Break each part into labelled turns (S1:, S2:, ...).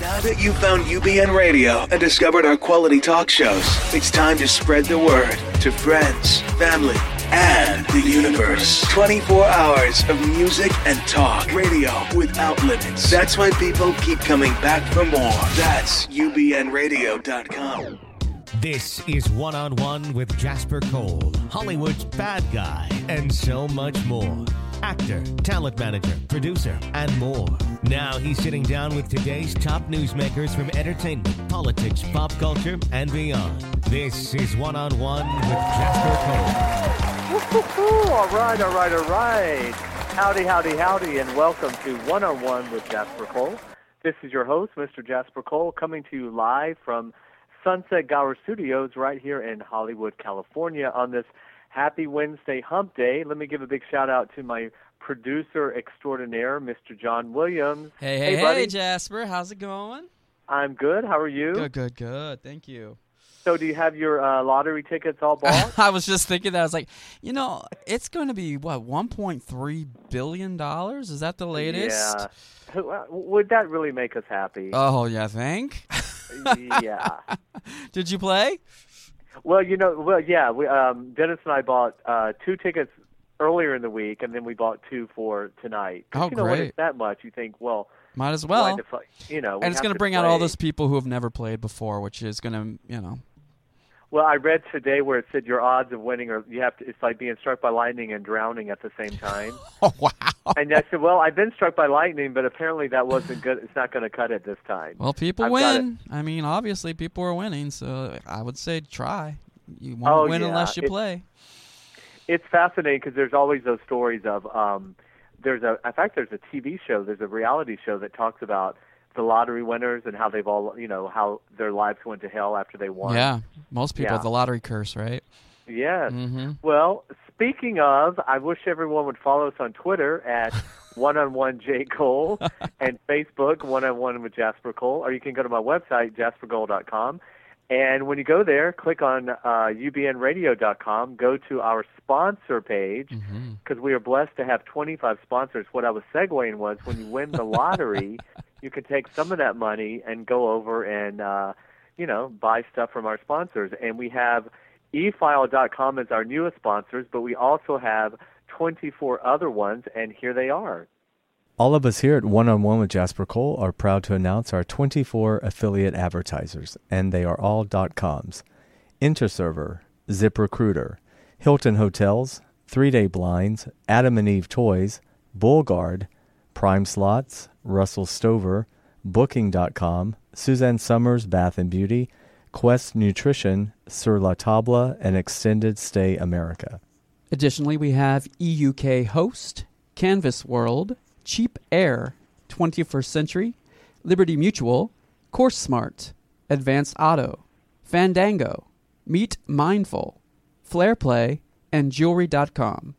S1: Now that you've found UBN Radio and discovered our quality talk shows, it's time to spread the word to friends, family, and the universe. 24 hours of music and talk. Radio without limits. That's why people keep coming back for more. That's UBNRadio.com.
S2: This is One on One with Jasper Cole, Hollywood's bad guy, and so much more. Actor, talent manager, producer, and more. Now he's sitting down with today's top newsmakers from entertainment, politics, pop culture, and beyond. This is One on One with Jasper
S3: Woo-hoo-hoo. All right, all right, all right. Howdy, howdy, howdy, and welcome to One on One with Jasper Cole. This is your host, Mr. Jasper Cole, coming to you live from Sunset Gower Studios right here in Hollywood, California on this happy Wednesday hump day. Let me give a big shout out to my producer extraordinaire, Mr. John Williams.
S4: Hey, hey, hey,
S3: buddy.
S4: Jasper. How's it going?
S3: I'm good. How are you?
S4: Good, good, good. Thank you.
S3: So, do you have your uh, lottery tickets all bought?
S4: I was just thinking that. I was like, you know, it's going to be, what, $1.3 billion? Is that the latest?
S3: Yeah. Uh, Would that really make us happy?
S4: Oh, yeah, I think.
S3: yeah.
S4: Did you play?
S3: Well, you know, well, yeah. We, um, Dennis and I bought uh, two tickets earlier in the week, and then we bought two for tonight.
S4: Oh,
S3: you know, when
S4: great.
S3: it's that much, you think, well,
S4: Might as well.
S3: you know, we
S4: And it's going to
S3: to
S4: bring out all those people who have never played before, which is going to, you know.
S3: Well, I read today where it said your odds of winning are you have to. It's like being struck by lightning and drowning at the same time.
S4: Oh, wow.
S3: and I said, well, I've been struck by lightning, but apparently that wasn't good. It's not going to cut it this time.
S4: Well, people
S3: I've
S4: win. I mean, obviously, people are winning, so I would say try. You won't
S3: Oh,
S4: win
S3: yeah.
S4: unless you
S3: It-
S4: play.
S3: it's fascinating because there's always those stories of um there's a in fact there's a TV show there's a reality show that talks about the lottery winners and how they've all you know how their lives went to hell after they won.
S4: Yeah, most people,
S3: Yeah.
S4: the lottery curse, right?
S3: Yes.
S4: Mm-hmm.
S3: Well, speaking of, I wish everyone would follow us on Twitter at one on one J Cole and Facebook one on one with Jasper Cole, or you can go to my website jaspercole.com. And when you go there, click on uh, ubnradio.com, go to our sponsor page,
S4: Mm-hmm.
S3: because we are blessed to have 25 sponsors. What I was segueing was when you win the lottery, you can take some of that money and go over and, uh, you know, buy stuff from our sponsors. And we have efile.com as our newest sponsors, but we also have 24 other ones, and here they are.
S5: All of us here at One on One with Jasper Cole are proud to announce our 24 affiliate advertisers, and they are all dot coms Interserver, ZipRecruiter, Hilton Hotels, Three Day Blinds, Adam and Eve Toys, Bullguard, Prime Slots, Russell Stover, Booking.com, Suzanne Somers Bath and Beauty, Quest Nutrition, Sur La Table, and Extended Stay America.
S6: Additionally, we have EUK Host, Canvas World, Cheap Air, 21st Century, Liberty Mutual, Course Smart, Advanced Auto, Fandango, Meet Mindful, Flair Play, and Jewelry.com.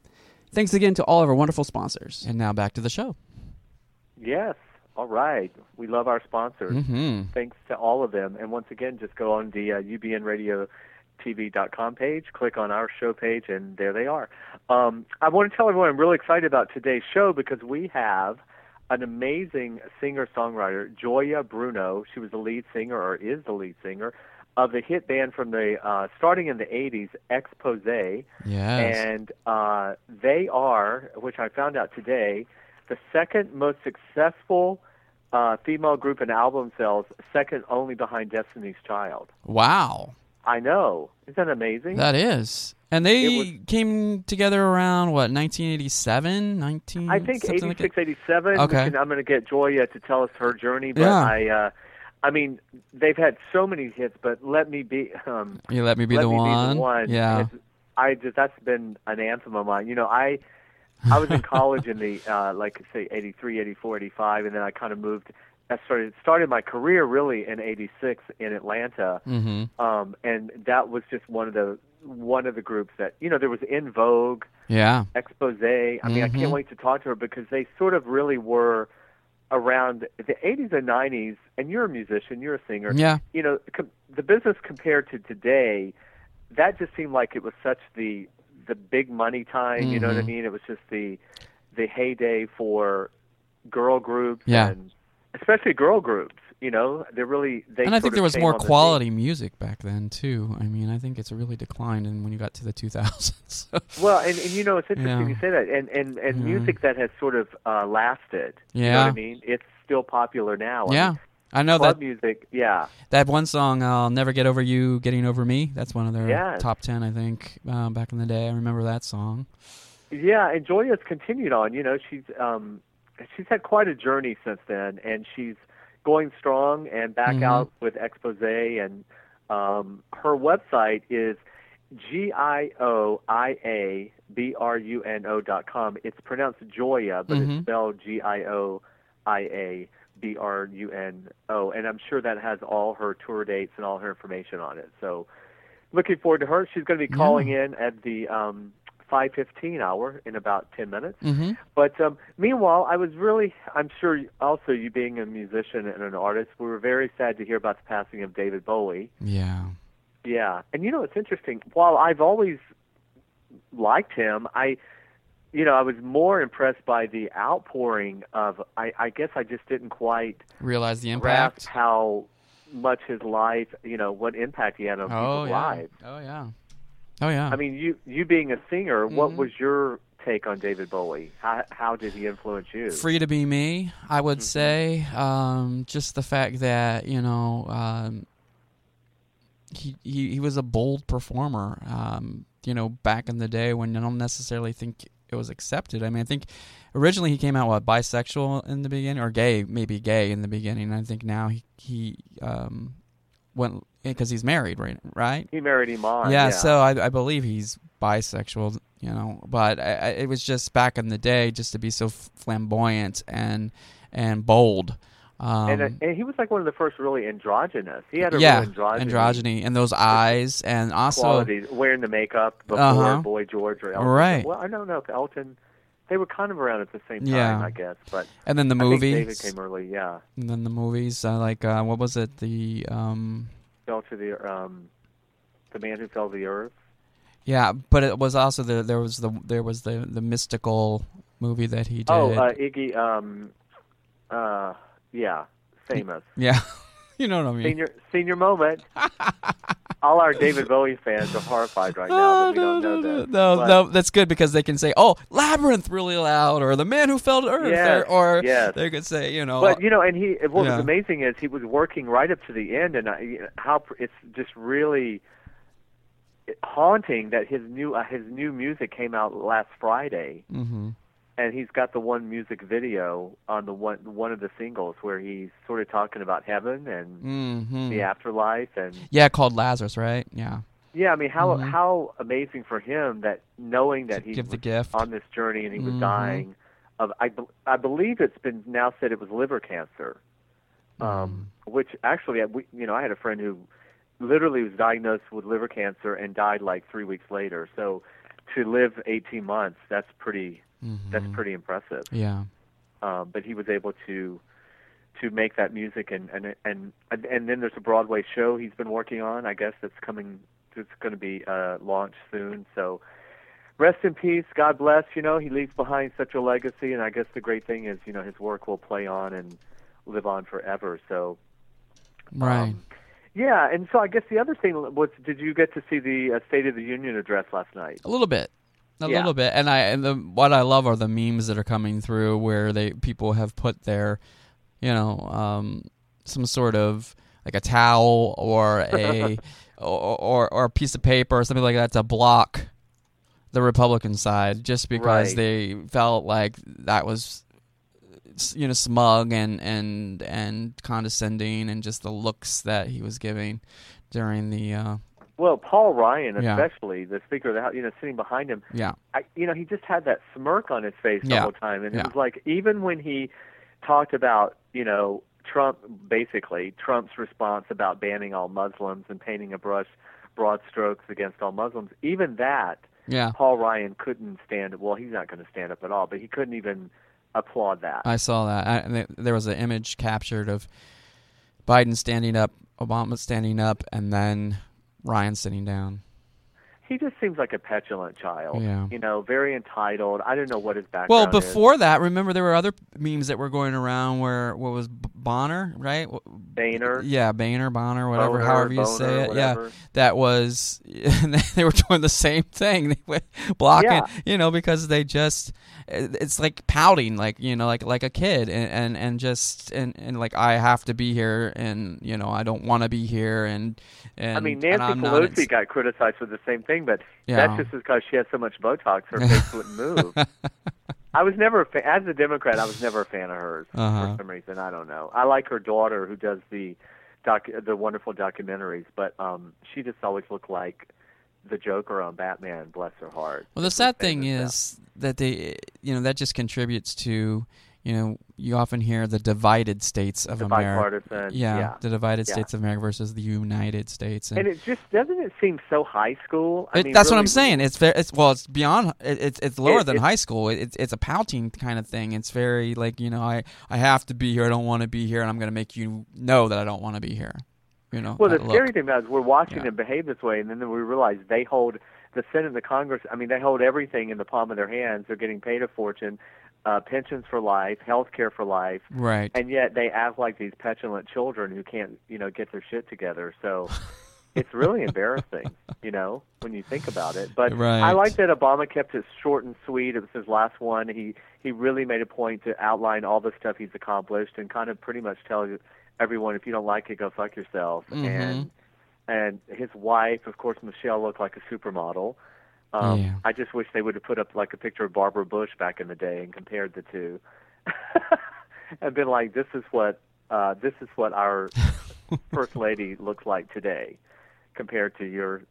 S6: Thanks again to all of our wonderful sponsors.
S4: And now back to the show.
S3: Yes. All right. We love our sponsors.
S4: Mm-hmm.
S3: Thanks to all of them. And once again, just go on the uh, ubnradiotv.com page, click on our show page, and there they are. Um, I want to tell everyone I'm really excited about today's show because we have an amazing singer-songwriter, Gioia Bruno. She was the lead singer, or is the lead singer, of the hit band from the uh, starting in the 80s, Expose.
S4: Yes.
S3: And uh, they are, which I found out today, the second most successful uh, female group in album sales, second only behind Destiny's Child.
S4: Wow.
S3: I know. Isn't that amazing?
S4: That is. And they
S3: was-
S4: came together around, what, 1987? 19,
S3: I think
S4: something like
S3: 87.
S4: Okay.
S3: I'm going to get Gioia to tell us her journey. But
S4: Yeah.
S3: I, uh, I mean, they've had so many hits, but Let Me Be. Um,
S4: You let me be
S3: Let
S4: the
S3: Me
S4: one.
S3: Be the One.
S4: Yeah.
S3: I just that's been an anthem of mine. You know, I I was in college in the uh like say 83, 84, 85 and then I kind of moved I started started my career really in '86 in Atlanta,
S4: Mhm.
S3: um, and that was just one of the one of the groups that you know there was En Vogue,
S4: Yeah.
S3: Expose. I mean, I can't wait to talk to her because they sort of really were around the 80s and 90s. And you're a musician, you're a singer.
S4: Yeah.
S3: You know, com- the business compared to today, that just seemed like it was such the the big money time. You know what I
S4: Mhm.
S3: mean? It was just the the heyday for girl groups
S4: Yeah.
S3: and especially girl groups. You know, they're really they.
S4: and I think there was more quality music back then too. I mean, I think it's really declined in when you got to the 2000s.
S3: Well, and, and you know it's interesting
S4: Yeah.
S3: you say that, and and and
S4: Yeah.
S3: music that has sort of uh, lasted. You know
S4: Yeah.
S3: what I mean? It's still popular now. I
S4: yeah,
S3: mean,
S4: I know
S3: club
S4: that
S3: music. Yeah,
S4: that one song, "I'll Never Get Over You, Getting Over Me." That's one of their
S3: Yes.
S4: top ten, I think, uh, back in the day. I remember that song.
S3: yeah. And Joy has continued on. You know, she's um, she's had quite a journey since then, and she's going strong and back
S4: Mhm.
S3: out with Expose. And um, her website is G I O I A B R U N O dot com. It's pronounced Joya, but
S4: Mhm.
S3: it's spelled G I O I A B R U N O. And I'm sure that has all her tour dates and all her information on it. So looking forward to her. She's going to be calling in at the um, 5:15 hour in about 10 minutes.
S4: Mm-hmm.
S3: But um, meanwhile, I was really, I'm sure also you being a musician and an artist, we were very sad to hear about the passing of David Bowie.
S4: Yeah.
S3: Yeah. And you know, it's interesting. While I've always liked him, I, you know, I was more impressed by the outpouring of, I, I guess I just didn't quite
S4: Realize the impact.
S3: how much his life, you know, what impact he had on
S4: Oh
S3: people's
S4: yeah.
S3: lives.
S4: Oh yeah. Oh yeah.
S3: I mean, you you being a singer, what
S4: Mhm.
S3: was your take on David Bowie? How how did he influence you?
S4: Free to be me, I would
S3: Mm-hmm.
S4: say. Um, just the fact that you know um, he, he he was a bold performer. Um, you know, back in the day when I don't necessarily think it was accepted. I mean, I think originally he came out what bisexual in the beginning or gay, maybe gay in the beginning. I think now he he um, went because he's married, right? Right.
S3: He married Iman.
S4: Yeah,
S3: Yeah,
S4: so I, I believe he's bisexual, you know. But I, I, it was just back in the day, just to be so flamboyant and and bold. Um,
S3: and, uh, and he was like one of the first really androgynous. He had a
S4: yeah,
S3: real androgynous
S4: androgyny and those eyes, and also
S3: qualities, wearing the makeup before
S4: Uh-huh.
S3: Boy George or Elton.
S4: Right.
S3: Well, I don't know if Elton. They were kind of around at the same time,
S4: Yeah.
S3: I guess. But
S4: and then the movies,
S3: David came early. Yeah,
S4: and then the movies, uh, like uh, what was it? The um,
S3: fell to the um, the man who fell to the earth.
S4: yeah, but it was also the there was the there was the the mystical movie that he did.
S3: Oh, uh, Iggy. Um, uh, yeah, famous.
S4: yeah, you know what I mean.
S3: Senior senior moment. All our David Bowie fans are horrified right now that we don't know this.
S4: No,
S3: But-
S4: no, that's good because they can say, "Oh, Labyrinth" really loud, or "The Man Who Fell to Earth,"
S3: Yes,
S4: or, or
S3: yes.
S4: they could say, you know,
S3: But you know, and he what
S4: Yeah.
S3: was amazing is he was working right up to the end, and I, how pr- it's just really haunting that his new uh, his new music came out last Friday,
S4: hmm
S3: and he's got the one music video on the one one of the singles where he's sort of talking about heaven and
S4: hmm
S3: the afterlife, and
S4: yeah, called Lazarus, right? Yeah,
S3: yeah, I mean how
S4: Mhm.
S3: how amazing for him that knowing that he
S4: give the
S3: was
S4: gift.
S3: on this journey and he was
S4: Mhm.
S3: dying of I I believe it's been now said it was liver cancer, um, which actually I- we, you know I had a friend who literally was diagnosed with liver cancer and died like three weeks later. So to live 18 months, that's pretty that's
S4: Mhm.
S3: pretty impressive.
S4: yeah,
S3: Um, but he was able to to make that music and and and and then there's a Broadway show he's been working on. I guess that's coming. It's going to be uh, launched soon. So rest in peace. God bless. You know he leaves behind such a legacy, and I guess the great thing is you know his work will play on and live on forever. So
S4: right.
S3: um, yeah, and so I guess the other thing was, did you get to see the uh, State of the Union address last night?
S4: a little bit. A
S3: Yeah.
S4: little bit, and I and the what I love are the memes that are coming through where they people have put their, you know, um, some sort of like a towel or a or, or or a piece of paper or something like that to block the Republican side, just because
S3: Right.
S4: they felt like that was you know smug and and and condescending and just the looks that he was giving during the uh,
S3: Well, Paul Ryan,
S4: Yeah.
S3: especially the Speaker of the House, you know, sitting behind him,
S4: yeah
S3: I, you know, he just had that smirk on his face the whole time, and
S4: Yeah.
S3: it was like even when he talked about, you know, Trump basically Trump's response about banning all Muslims and painting a brush broad strokes against all Muslims. Even that,
S4: Yeah.
S3: Paul Ryan couldn't stand. Well, he's not going to stand up at all, but he couldn't even applaud that.
S4: I saw that. I, there was an image captured of Biden standing up, Obama standing up, and then Ryan sitting down.
S3: He just seems like a petulant child.
S4: Yeah.
S3: You know, very entitled. I don't know what his background
S4: Well,
S3: is.
S4: before that, remember there were other memes that were going around where what was Bonner, right?
S3: Boehner.
S4: Yeah, Boehner, Bonner, whatever,
S3: Boner,
S4: however you
S3: Boner,
S4: say it.
S3: whatever.
S4: Yeah, that was. They were doing the same thing. They were blocking,
S3: Yeah.
S4: you know, because they just. It's like pouting, like you know, like like a kid, and and, and just and, and like I have to be here, and you know I don't want to be here, and and
S3: I mean, Nancy Pelosi got criticized for the same thing, but
S4: Yeah.
S3: that's just because she has so much Botox, her face wouldn't move. I was never a fa- as a Democrat. I was never a fan of hers
S4: Uh-huh.
S3: for some reason. I don't know. I like her daughter who does the doc, the wonderful documentaries, but um, she just always looked like the Joker on Batman. Bless her heart.
S4: Well, the sad thing is that they, you know, that just contributes to, you know, you often hear the divided states of
S3: The
S4: America.
S3: bipartisan,
S4: yeah,
S3: yeah.
S4: the divided
S3: Yeah.
S4: states of America versus the United States.
S3: And it just doesn't it seem so high school? I
S4: It-
S3: mean,
S4: that's what I'm saying. It's very, it's well, it's beyond. It, it's it's lower
S3: It-
S4: than high school. It, it's it's a pouting kind of thing. It's very like you know, I I have to be here. I don't want to be here, and I'm going to make you know that I don't want to be here. You know.
S3: Well, the
S4: that look.
S3: scary thing about it is we're watching them behave this way, and then we realize they hold the Senate and the Congress. I mean, they hold everything in the palm of their hands. They're getting paid a fortune, uh, pensions for life, health care for life,
S4: Right.
S3: and yet they act like these petulant children who can't, you know, get their shit together. So it's really embarrassing, you know, when you think about it. But
S4: Right.
S3: I like that Obama kept it short and sweet. It was his last one. He he really made a point to outline all the stuff he's accomplished and kind of pretty much tell everyone if you don't like it, go fuck yourself.
S4: Mhm.
S3: And and his wife, of course, Michelle looked like a supermodel. Um,
S4: Yeah.
S3: I just wish they would have put up like a picture of Barbara Bush back in the day and compared the two, and been like, "This is what uh, this is what our first lady looks like today, compared to your,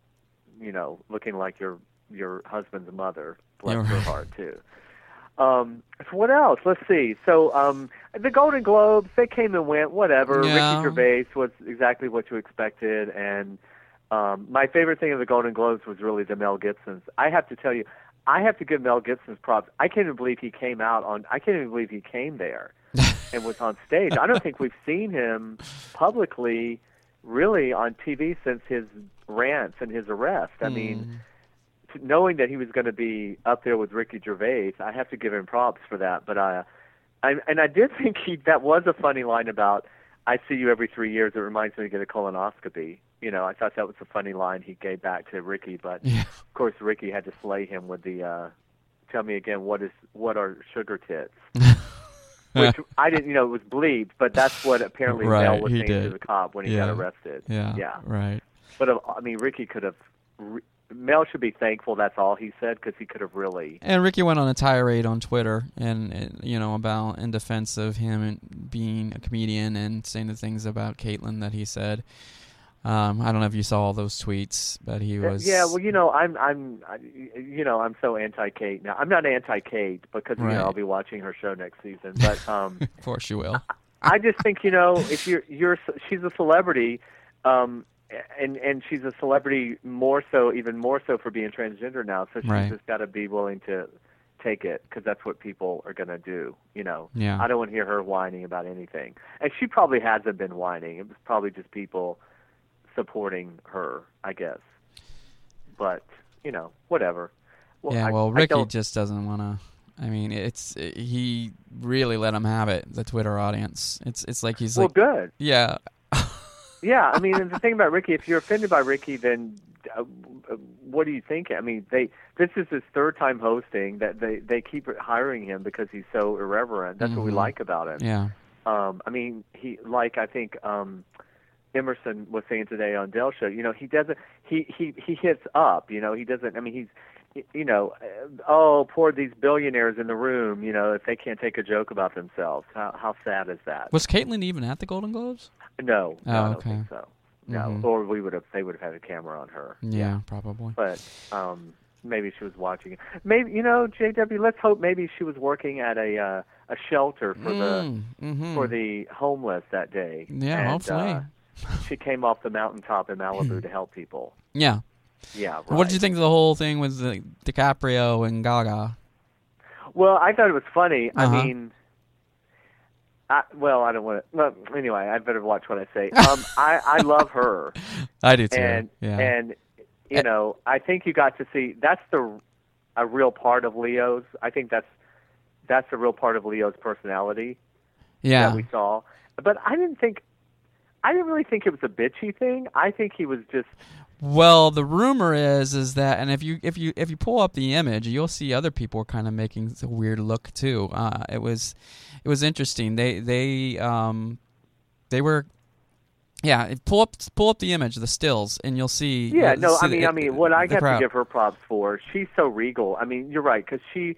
S3: you know, looking like your your husband's mother. Bless
S4: Yeah,
S3: her heart too." Um, so what else? Let's see. So um, the Golden Globes, they came and went. Whatever.
S4: Yeah.
S3: Ricky Gervais was exactly what you expected, and um, my favorite thing of the Golden Globes was really the Mel Gibson's. I have to tell you, I have to give Mel Gibson's props. I can't even believe he came out on. I can't even believe he came there and was on stage. I don't think we've seen him publicly, really on TV since his rants and his arrest. I mean, knowing that he was going to be up there with Ricky Gervais, I have to give him props for that. But I, I and I did think he that was a funny line about I see you every three years. It reminds me to get a colonoscopy. You know, I thought that was a funny line he gave back to Ricky, but of course Ricky had to slay him with the uh tell me again what is what are sugar tits. Which I didn't, you know, it was bleeped, but that's what apparently
S4: Right,
S3: Mel was saying to
S4: did.
S3: the cop when he
S4: Yeah.
S3: got arrested.
S4: Yeah.
S3: yeah,
S4: Right.
S3: But uh, I mean, Ricky could have. Re- Mel should be thankful that's all he said because he could have really.
S4: And Ricky went on a tirade on Twitter, and, and you know about in defense of him and being a comedian and saying the things about Caitlyn that he said. Um, I don't know if you saw all those tweets, but he was.
S3: Yeah, well, you know, I'm, I'm, I, you know, I'm so anti-Kate now. I'm not anti-Kate because you
S4: Right.
S3: know I'll be watching her show next season. But um,
S4: of course you will.
S3: I just think you know if you're, you're, she's a celebrity, um, and and she's a celebrity more so, even more so for being transgender now. So she's
S4: Right.
S3: just got to be willing to take it because that's what people are going to do. You know,
S4: Yeah.
S3: I don't want to hear her whining about anything, and she probably hasn't been whining. It was probably just people supporting her, I guess. But you know, whatever.
S4: yeah,
S3: I-
S4: well, Ricky just doesn't want to. I mean, it's he really let him have it. The Twitter audience. It's it's like he's
S3: well,
S4: like,
S3: good.
S4: yeah,
S3: Yeah, I mean, and the thing about Ricky, if you're offended by Ricky, then uh, what do you think? I mean, they this is his third time hosting. That they they keep hiring him because he's so irreverent. That's what we
S4: Mhm.
S3: like about him.
S4: yeah.
S3: Um, I mean, he like I think um, Emerson was saying today on Dell show. You know, he doesn't. He he he hits up. You know, he doesn't. I mean, he's. You know, oh, poor these billionaires in the room. You know, if they can't take a joke about themselves, how how sad is that?
S4: Was Caitlyn even at the Golden Globes?
S3: No, no,
S4: Oh,
S3: I don't think so. No,
S4: Mhm.
S3: or we would have. They would have had a camera on her.
S4: Yeah, probably.
S3: But um, maybe she was watching it. Maybe you know, JW. Let's hope maybe she was working at a uh, a shelter for
S4: Mm,
S3: the
S4: mhm.
S3: for the homeless that day.
S4: Yeah,
S3: and,
S4: hopefully.
S3: uh, she came off the mountaintop in Malibu to help people.
S4: Yeah.
S3: Yeah. Right.
S4: What did you think of the whole thing with the DiCaprio and Gaga?
S3: Well, I thought it was funny.
S4: Uh-huh.
S3: I mean, I, well, I don't want to. Well, anyway, I better watch what I say. Um, I I love her.
S4: I do too.
S3: And
S4: yeah.
S3: and you know, I think you got to see that's the a real part of Leo's. I think that's that's a real part of Leo's personality
S4: yeah.
S3: that we saw. But I didn't think. I didn't really think it was a bitchy thing. I think he was just
S4: Well, the rumor is is that, and if you if you if you pull up the image, you'll see other people kind of making a weird look too. Uh, it was it was interesting. They they um they were. Yeah, pull up pull up the image, the stills, and you'll see.
S3: Yeah,
S4: you'll
S3: no,
S4: see
S3: I mean,
S4: the-
S3: I mean, what I have
S4: crowd.
S3: to give her props for, she's so regal. I mean, you're right because she,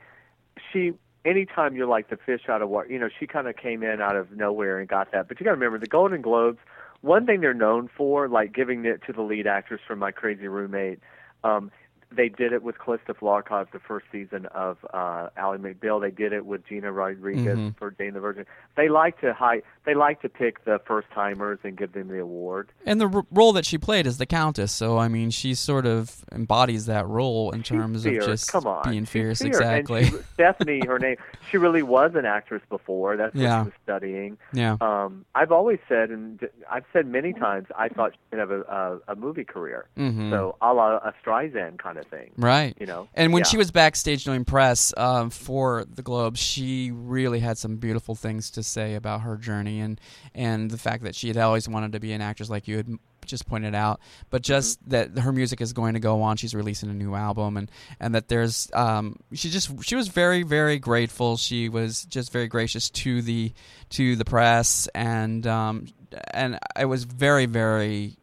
S3: she, anytime you're like the fish out of water, you know, she kind of came in out of nowhere and got that. But you got to remember, the Golden Globes, one thing they're known for, like giving it to the lead actress from My Crazy Roommate. Um, they did it with Calista Flockhart the first season of uh, Ally McBeal. They did it with Gina Rodriguez
S4: Mhm.
S3: for Jane the Virgin. They like to high, they like to pick the first timers and give them the award.
S4: And the r- role that she played is the Countess, so I mean, she sort of embodies that role in terms
S3: fierce.
S4: of just
S3: Come on.
S4: being fierce.
S3: fierce.
S4: Exactly.
S3: She, Stephanie, her name, she really was an actress before. That's what
S4: Yeah.
S3: she was studying.
S4: Yeah.
S3: Um, I've always said, and I've said many times, I thought she could have a, a, a movie career.
S4: Mhm.
S3: So a la a Streisand kind of thing.
S4: Right.
S3: You know.
S4: And when
S3: Yeah.
S4: she was backstage doing press um, for the Globe, she really had some beautiful things to say about her journey and and the fact that she had always wanted to be an actress, like you had just pointed out, but just that her music is going to go on. She's releasing a new album, and and that there's um, she just she was very very grateful. She was just very gracious to the to the press, and um, and I was very very.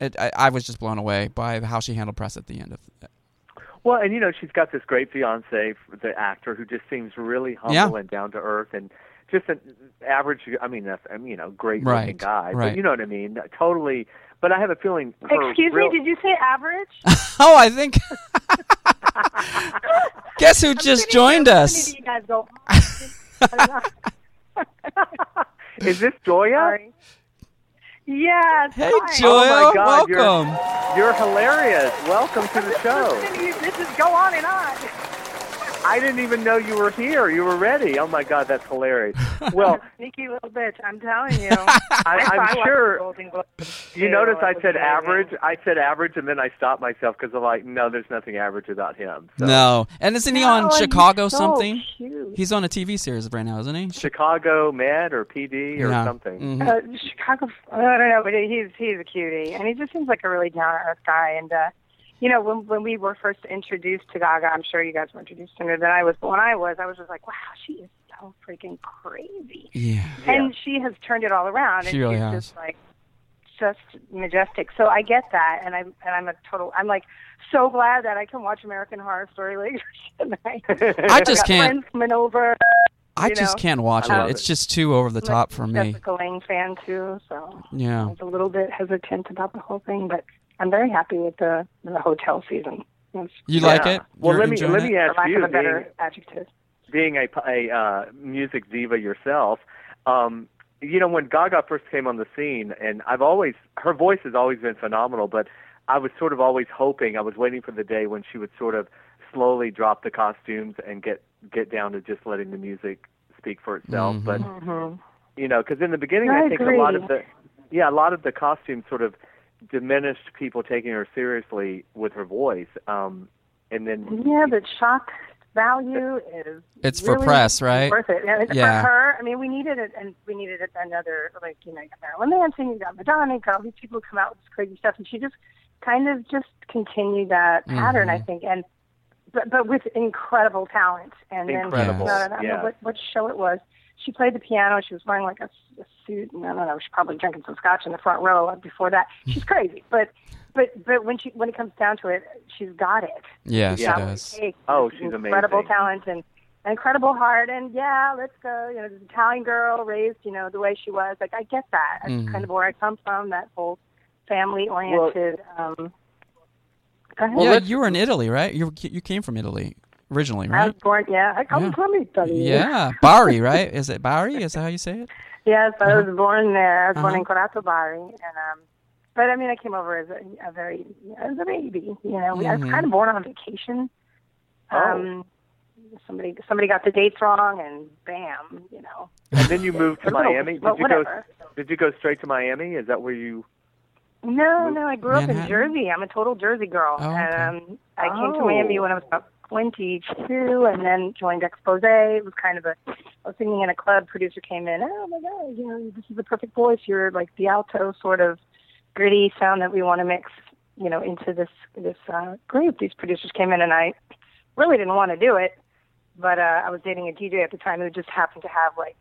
S4: It, I, I was just blown away by how she handled press at the end of it.
S3: Well, and you know, she's got this great fiance, the actor, who just seems really humble
S4: Yeah.
S3: and down to earth, and just an average. I mean, that's, I mean, you know, great looking
S4: Right,
S3: guy.
S4: right.
S3: But you know what I mean? Totally. But I have a feeling.
S7: Excuse
S3: real,
S7: me, did you say average?
S4: Oh, I think. Guess who just joined us?
S7: You guys go.
S3: Oh, Is this Gioia?
S7: Sorry. Yes.
S4: Hey,
S7: hi.
S4: Gioia.
S3: Oh my God,
S4: welcome.
S3: You're, you're hilarious. Welcome to the show.
S7: Listen to you, This is go on and on.
S3: I didn't even know you were here. You were ready. Oh my God, that's hilarious. Well,
S7: Sneaky little bitch, I'm telling you.
S3: I,
S7: I
S3: I'm
S7: watched
S3: sure.
S7: the Golden Globes,
S3: You notice I said
S7: amazing.
S3: average. I said average, and then I stopped myself because I'm like, no, there's nothing average about him. So.
S4: No, and isn't he
S7: No,
S4: on
S7: and he's
S4: Chicago
S7: so
S4: something?
S7: cute.
S4: He's on a TV series right now, isn't he?
S3: Chicago Med or PD or
S4: Yeah.
S3: something.
S4: Mhm.
S7: Uh, Chicago. I don't know, but he's he's a cutie, and he just seems like a really down to earth guy. And uh, you know, when when we were first introduced to Gaga, I'm sure you guys were introduced to sooner than I was. But when I was, I was just like, wow, she is so freaking crazy.
S4: Yeah.
S7: And she has turned it all around.
S4: She
S7: and
S4: really
S7: she's
S4: has.
S7: just like just majestic. So I get that, and I'm and I'm a total. I'm like so glad that I can watch American Horror Story later tonight.
S4: I just
S7: got
S4: can't.
S7: Friends coming over.
S4: I
S7: you
S4: just
S7: know.
S4: can't watch
S3: I
S4: it. It's just too over the top for me.
S7: Jessica Lange fan too, so
S4: Yeah.
S7: I was a little bit hesitant about the whole thing, but I'm very happy with the the hotel season. It's,
S4: You like
S3: Yeah.
S4: it?
S3: Well,
S4: You're
S3: let me let me ask
S7: lack
S3: you,
S7: of a better
S3: being,
S7: adjective.
S3: being a, a uh, music diva yourself, um, you know, when Gaga first came on the scene, and I've always, her voice has always been phenomenal, but I was sort of always hoping, I was waiting for the day when she would sort of slowly drop the costumes and get get down to just letting the music speak for itself.
S4: Mhm.
S3: But
S7: hmm
S3: you know, because in the beginning,
S7: I
S3: I, think a lot of the, yeah, a lot of the costumes sort of diminished people taking her seriously with her voice. Um, and then
S7: Yeah, the shock value is
S4: It's for press, right?
S7: Worth it. And
S4: Yeah.
S7: For her, I mean, we needed it, and we needed it another like you know, you got Marilyn Manson, you got Madonna, you got all these people who come out with this crazy stuff, and she just kind of just continued that pattern, I
S4: Mhm.
S7: think, and but but with incredible talent. And
S3: Incredible,
S7: then I don't
S3: yeah.
S7: know what what show it was. She played the piano. She was wearing like a, a suit, and I don't know. She's probably drinking some scotch in the front row before that. She's crazy, but but but when she when it comes down to it, she's got it.
S4: Yeah, she
S3: Yeah.
S4: does.
S3: Oh, she's
S7: incredible
S3: amazing.
S7: Incredible talent and an incredible heart and yeah, let's go. You know, this Italian girl raised, you know, the way she was. Like I get that. That's
S4: Mhm.
S7: kind of where I come from. That whole family oriented um, Go ahead.
S4: yeah, you were in Italy, right? You you came from Italy originally,
S7: I was born. Yeah, I come
S4: Yeah.
S7: from Italy.
S4: Yeah, Bari, right? Is it Bari? Is that how you say it?
S7: Yes, I was born there. I was born
S4: Uh-huh.
S7: in Corato Bari, and um, but I mean, I came over as a, a very as a baby. You know, I
S4: Mhm.
S7: was kind of born on vacation.
S3: Oh.
S7: Um, somebody somebody got the dates wrong, and bam, you know.
S3: And then you moved to Miami. Did
S7: but
S3: you go? Did you go straight to Miami? Is that where you?
S7: No, no, I grew up in Jersey. I'm a total Jersey girl.
S4: Oh, okay.
S7: And um, I came to
S3: Oh.
S7: Miami when I was about 22 and then joined Expose. It was kind of a, I was singing in a club. Producer came in, oh my God, you know, this is the perfect voice. You're like the alto sort of gritty sound that we want to mix, you know, into this, this uh, group. These producers came in and I really didn't want to do it. But uh, I was dating a DJ at the time who just happened to have like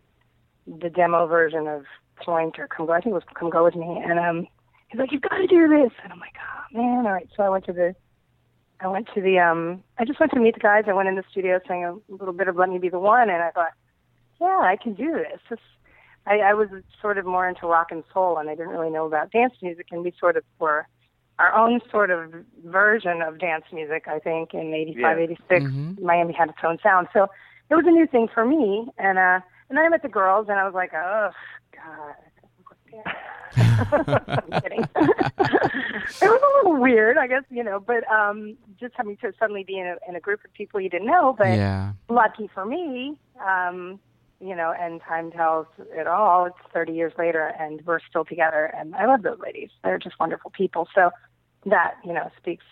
S7: the demo version of Point or Come Go. I think it was Come Go With Me. And um, he's like, you've got to do this. And I'm like, oh man, all right. So I went to the, I went to the, um, I just went to meet the guys. I went in the studio, sang a little bit of Let Me Be the One, and I thought, yeah, I can do this. this I, I was sort of more into rock and soul, and I didn't really know about dance music, and we sort of were our own sort of version of dance music. I think in '85,
S3: Yeah.
S7: '86,
S4: Mhm.
S7: Miami had its own sound, so it was a new thing for me. And uh, and then I met the girls, and I was like, oh God. I'm kidding. it was a little weird, I guess, you know, but um just having to suddenly be in a in a group of people you didn't know, but
S4: Yeah.
S7: lucky for me, um, you know, and time tells it all. It's 30 years later, and we're still together, and I love those ladies. They're just wonderful people. So that, you know, speaks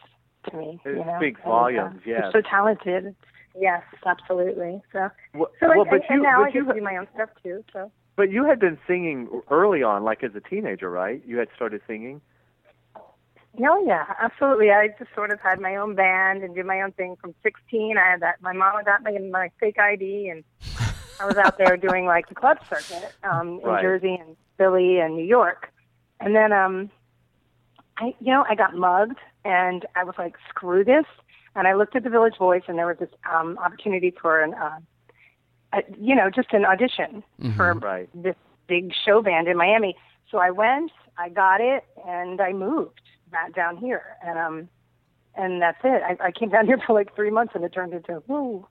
S7: to me.
S3: It
S7: you know,
S3: speaks
S7: and,
S3: volumes,
S7: Uh,
S3: yes.
S7: So talented. Yes, absolutely. So,
S3: Well,
S7: so
S3: well,
S7: I,
S3: but
S7: and
S3: you,
S7: now
S3: but
S7: I
S3: you,
S7: to do my own stuff too. So.
S3: But you had been singing early on, like as a teenager, right? You had started singing.
S7: Oh yeah, absolutely. I just sort of had my own band and did my own thing from 16. I had that. My mom got me my fake ID, and I was out there doing like the club circuit um, in
S3: Right.
S7: Jersey and Philly and New York. And then, um, I, you know, I got mugged, and I was like, screw this. And I looked at the Village Voice, and there was this um, opportunity for an, uh, a, you know, just an audition for
S3: Right.
S7: this big show band in Miami. So I went, I got it, and I moved back down here, and um, and that's it. I, I came down here for like three months, and it turned into whoo,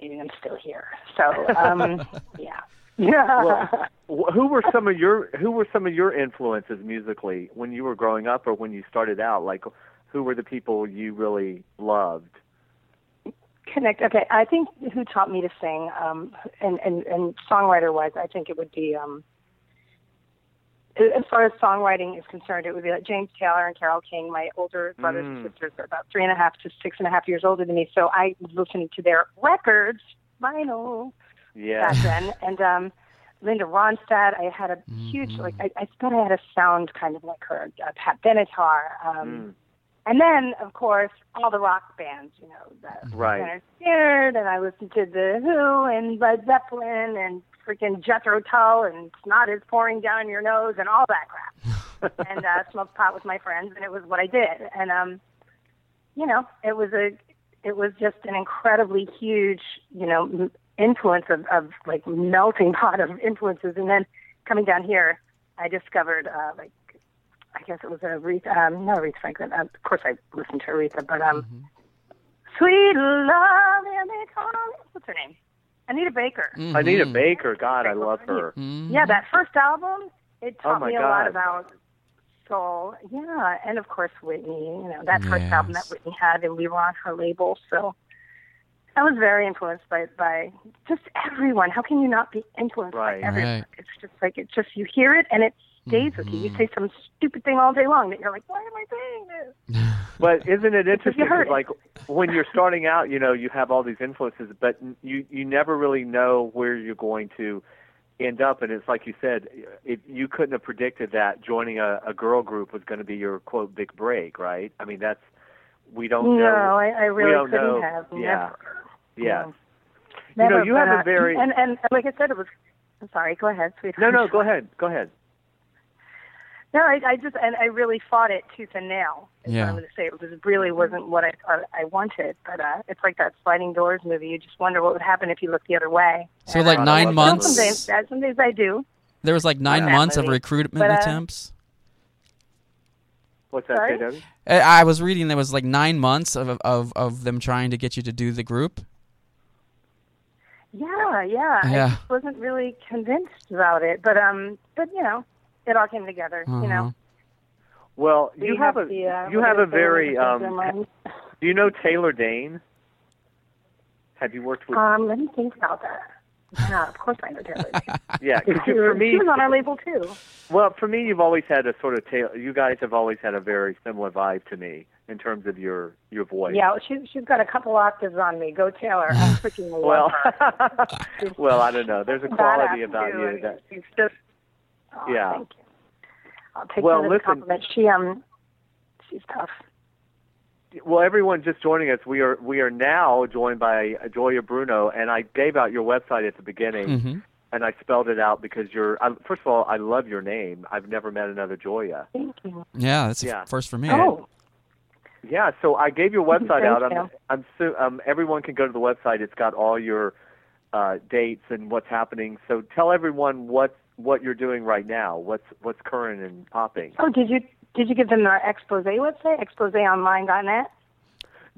S7: and I'm still here. So um, yeah, yeah.
S3: Well, who were some of your who were some of your influences musically when you were growing up or when you started out? Like, who were the people you really loved?
S7: Connect. Okay, I think who taught me to sing, um, and and and songwriter wise, I think it would be um. As far as songwriting is concerned, it would be like James Taylor and Carole King. My older brothers
S3: Mm.
S7: and sisters are about three and a half to six and a half years older than me, so I listened to their records, vinyl,
S3: Yeah.
S7: back then. And um, Linda Ronstadt, I had a huge like I, I thought I had a sound kind of like her. Uh, Pat Benatar, um,
S3: Mm.
S7: And then of course all the rock bands, you know, the
S3: Right.
S7: Lynyrd Skynyrd, and I listened to the Who and Led Zeppelin and freaking Jethro Tull and snot is pouring down your nose and all that crap. and uh, smoked pot with my friends, and it was what I did. And um, you know, it was a, it was just an incredibly huge, you know, m- influence of, of like melting pot of influences. And then coming down here, I discovered uh, like, I guess it was Aretha, um, not Aretha Franklin. Uh, of course, I listened to Aretha, but um, Sweet Love, and they call what's her name? Anita Baker.
S3: Anita Baker, God, I love her.
S7: Yeah, that first album, it
S3: Oh,
S7: taught
S3: my
S7: me a lot about soul. Yeah, and of course Whitney. You know that first album that Whitney had, and we were on her label, so I was very influenced by by just everyone. How can you not be influenced
S3: Right.
S7: by everyone?
S4: Right.
S7: It's just like it's just you hear it and it stays with you. You say some stupid thing all day long that you're like, why am I saying this?
S3: But isn't it interesting?
S7: heard it.
S3: like when you're starting out, you know, you have all these influences, but you you never really know where you're going to end up. And it's like you said, it, you couldn't have predicted that joining a, a girl group was going to be your quote big break, right? I mean, that's we don't
S7: no,
S3: know.
S7: I, I really
S3: don't
S7: couldn't
S3: know.
S7: have.
S3: Yeah.
S7: Never.
S3: Yes.
S7: No.
S3: You know, you have
S7: but,
S3: a very
S7: and and like I said, it was. I'm sorry. Go ahead, sweetheart.
S3: no, no. Go ahead. Go ahead.
S7: No, I, I just and I really fought it tooth and nail. Is
S4: Yeah.
S7: what I'm going to say. It was really wasn't what I thought I wanted, but uh, it's like that sliding doors movie. You just wonder what would happen if you looked the other way.
S4: So
S7: And,
S4: like nine months.
S7: Some days, some days I do.
S4: There was like nine
S7: Yeah.
S4: months of recruitment
S7: But, uh,
S4: attempts.
S3: What's that,
S7: Sorry?
S3: JW?
S4: I I was reading there was like nine months of of of them trying to get you to do the group.
S7: Yeah, yeah. I
S4: Yeah.
S7: just wasn't really convinced about it, but um, but you know, it all came together. You
S4: Uh-huh.
S7: know,
S3: Well,
S7: We
S3: you have, a
S7: the, uh,
S3: you have a very
S7: the things in
S3: um. Do you know Taylor Dayne? Have you worked with?
S7: Um, let me think about that. Yeah, of course I know Taylor.
S3: yeah, 'cause
S7: she,
S3: you- for me,
S7: she was on our label too.
S3: Well, for me, you've always had a sort of tail. You guys have always had a very similar vibe to me in terms of your your voice.
S7: Yeah, well, she's she's got a couple octaves on me. Go Taylor. I freaking love
S3: Well,
S7: her.
S3: well, I don't know. There's a quality about
S7: too.
S3: you that.
S7: she's just. Oh,
S3: Yeah.
S7: Thank you. I'll take
S3: Well,
S7: that as a
S3: listen-
S7: compliment. She um, she's tough.
S3: Well, everyone just joining us, we are we are now joined by Gioia Bruno, and I gave out your website at the beginning,
S4: Mm-hmm.
S3: and I spelled it out because you're. I, first of all, I love your name. I've never met another Gioia.
S7: Thank you.
S4: Yeah, that's a
S3: Yeah.
S4: f- first for me.
S7: Oh,
S3: Yeah, so I gave your website
S7: Thank
S3: out. I'm. I'm su- um, everyone can go to the website. It's got all your uh, dates and what's happening. So tell everyone what what you're doing right now. What's what's current and popping.
S7: oh, did you did you give them our expose website? Exposeonline.net.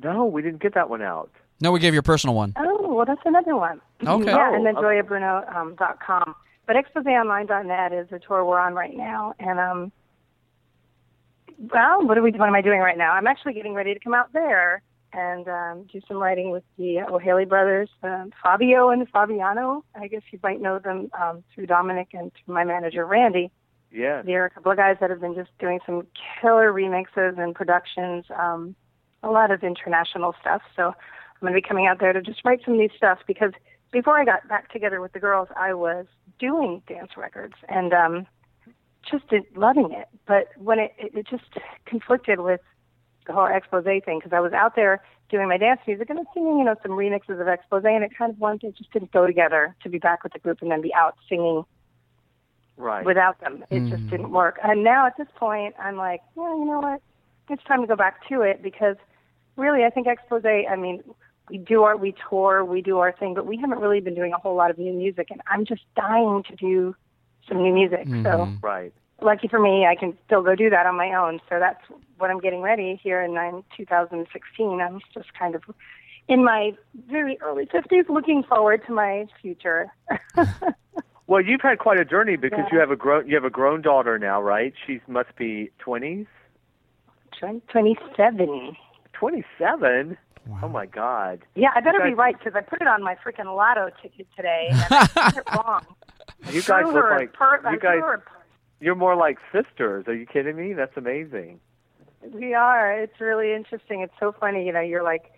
S3: No, we didn't get that one out.
S4: No, we gave your personal one.
S7: Oh, well, that's another one.
S4: Okay.
S7: Yeah, and then
S3: Oh, okay.
S7: GioiaBruno um, dot com. But exposeonline.net is the tour we're on right now, and um, well, what are we? What am I doing right now? I'm actually getting ready to come out there and um, do some writing with the O'Haley brothers, um, Fabio and Fabiano. I guess you might know them um, through Dominic and through my manager Randy.
S3: Yeah.
S7: There are a couple of guys that have been just doing some killer remixes and productions, um, a lot of international stuff. So I'm going to be coming out there to just write some new stuff because before I got back together with the girls, I was doing dance records and um, just loving it. But when it, it, it just conflicted with the whole expose thing because I was out there doing my dance music and then singing, you know, some remixes of expose, and it kind of wanted it just didn't go together to be back with the group and then be out singing
S3: Right.
S7: without them. It just mm. didn't work. And now at this point, I'm like, well, you know what? It's time to go back to it because really, I think expose. I mean, we do our we tour, we do our thing, but we haven't really been doing a whole lot of new music, and I'm just dying to do some new music. So mm-hmm.
S3: Right.
S7: Lucky for me, I can still go do that on my own. So that's what I'm getting ready here in nine- 2016. I'm just kind of in my very early 50s, looking forward to my future.
S3: Well, you've had quite a journey because
S7: Yeah.
S3: you have a grown you have a grown daughter now, right? She must be twenties.
S7: 27.
S3: Twenty seven. Oh my God.
S7: Yeah, I better
S3: You
S7: be right because I put it on my freaking lotto ticket today. And I put it wrong.
S3: You guys
S7: Threw
S3: look
S7: her
S3: like
S7: per- I
S3: you
S7: threw
S3: guys. You're more like sisters. Are you kidding me? That's amazing.
S7: We are. It's really interesting. It's so funny. You know, you're like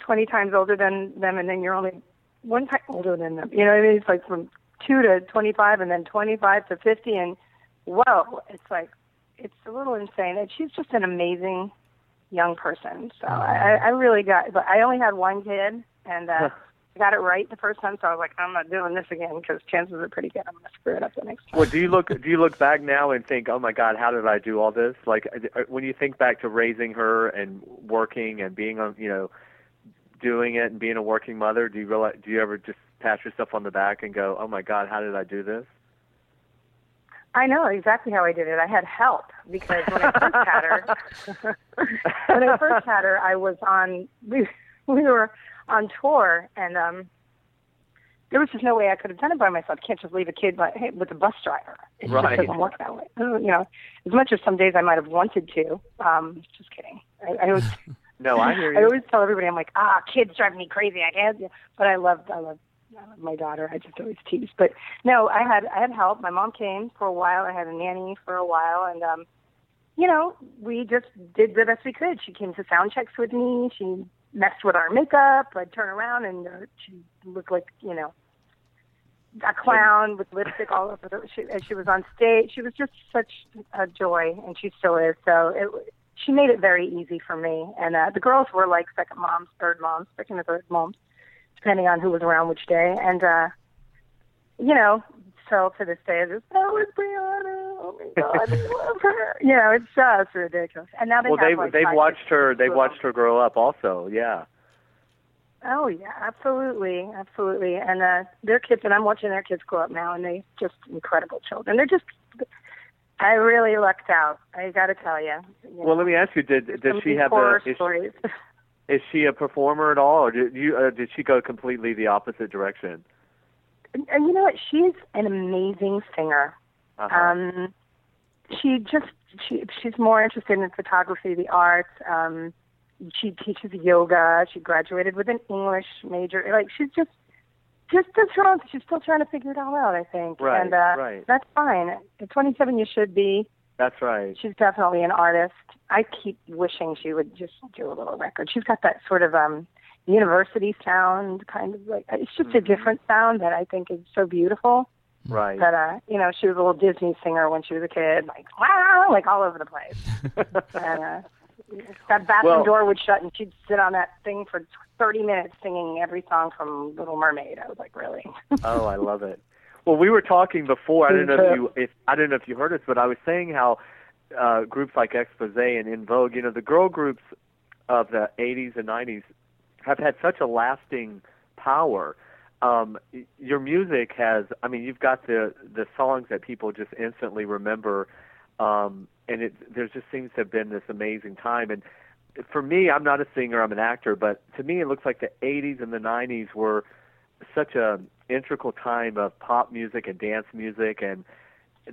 S7: 20 times older than them, and then you're only one time older than them. You know what I mean? It's like from 2 to 25, and then 25 to 50, and whoa, it's like, it's a little insane. And she's just an amazing young person. So I, I really got, but I only had one kid, and uh, got it right the first time, so I was like, I'm not doing this again because chances are pretty good I'm going to screw it up the next time.
S3: Well, do you look do you look back now and think, oh my God, how did I do all this? Like uh, when you think back to raising her and working and being on, you know, doing it and being a working mother, do you realize? Do you ever just pat yourself on the back and go, oh my God, how did I do this?
S7: I know exactly how I did it. I had help because when I first had her, when I first had her, I was on we we were on tour and um there was just no way I could have done it by myself. I can't just leave a kid by, hey, with a bus driver. It
S3: Right.
S7: just doesn't work that way. You know, as much as some days I might have wanted to. Um, just kidding. I, I always
S3: No, I hear you.
S7: I always tell everybody I'm like, ah, kids drive me crazy. I can't. But I love, I love, I love my daughter. I just always tease. But no, I had, I had help. My mom came for a while. I had a nanny for a while, and um, you know, we just did the best we could. She came to sound checks with me. She messed with our makeup. I'd turn around and uh, she looked like, you know, a clown with lipstick all over. The, she, as she was on stage, she was just such a joy, and she still is. So it, she made it very easy for me. And uh, the girls were like second moms, third moms, second or third moms, depending on who was around which day. And uh, you know, so to this day, I just oh, it's Brianna. My God, I love her. You know, it's just ridiculous. And now they
S3: well,
S7: have
S3: they've
S7: like
S3: they've watched her. They've watched her grow up. Also, yeah.
S7: Oh yeah, absolutely, absolutely. And uh, their kids, and I'm watching their kids grow up now, and they just incredible children. They're just, I, really lucked out. I got to tell you. you
S3: Well, let me ask you: Did does
S7: some
S3: she have a is,
S7: stories?
S3: is she a performer at all, or did you uh, did she go completely the opposite direction?
S7: and, and you know what? She's an amazing singer.
S3: Uh-huh.
S7: Um, she just she she's more interested in photography, the arts. Um, she teaches yoga. She graduated with an English major. Like she's just just her own. She's still trying to figure it all out. I think.
S3: Right,
S7: And uh,
S3: right.
S7: that's fine. At 27, you should be.
S3: That's right.
S7: She's definitely an artist. I keep wishing she would just do a little record. She's got that sort of um university sound, kind of like it's just a different sound that I think is so beautiful.
S3: Right.
S7: But uh, you know, she was a little Disney singer when she was a kid, like wow, like all over the place. and uh, that bathroom
S3: Well-
S7: door would shut, and she'd sit on that thing for 30 minutes singing every song from Little Mermaid. I was like, really?
S3: oh, I love it. Well, we were talking before. I don't know if you if I don't know if you heard us, but I was saying how uh, groups like Expose and En Vogue, you know, the girl groups of the 80s and 90s have had such a lasting power. Um, your music has, I mean, you've got the the songs that people just instantly remember, um, and it there just seems to have been this amazing time. And for me, I'm not a singer, I'm an actor, but to me, it looks like the 80s and the 90s were such a integral time of pop music and dance music and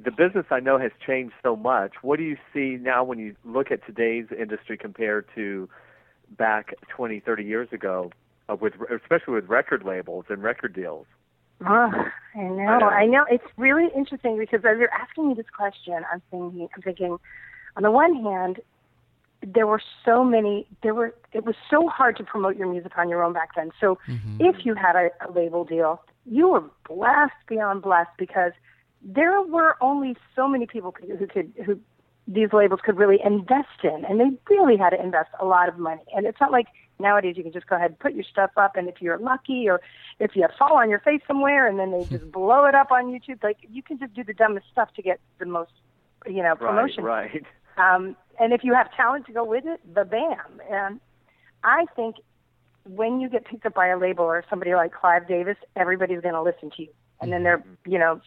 S3: the business I know has changed so much. What do you see now when you look at today's industry compared to back 20, 30 years ago, uh, with especially with record labels and record deals?
S7: Oh, I know,
S3: I know.
S7: I know. It's really interesting because as you're asking me this question, I'm thinking, I'm thinking, on the one hand, there were so many. There were. It was so hard to promote your music on your own back then. So, if you had a, a label deal, you were blessed beyond blessed because there were only so many people who could who these labels could really invest in, and they really had to invest a lot of money. And it's not like nowadays you can just go ahead and put your stuff up, and if you're lucky or if you fall on your face somewhere, and then they just blow it up on YouTube, like you can just do the dumbest stuff to get the most, you know, promotion.
S3: Right, right.
S7: Um, and if you have talent to go with it, the bam. And I think when you get picked up by a label or somebody like Clive Davis, everybody's going to listen to you. And then they're, you know,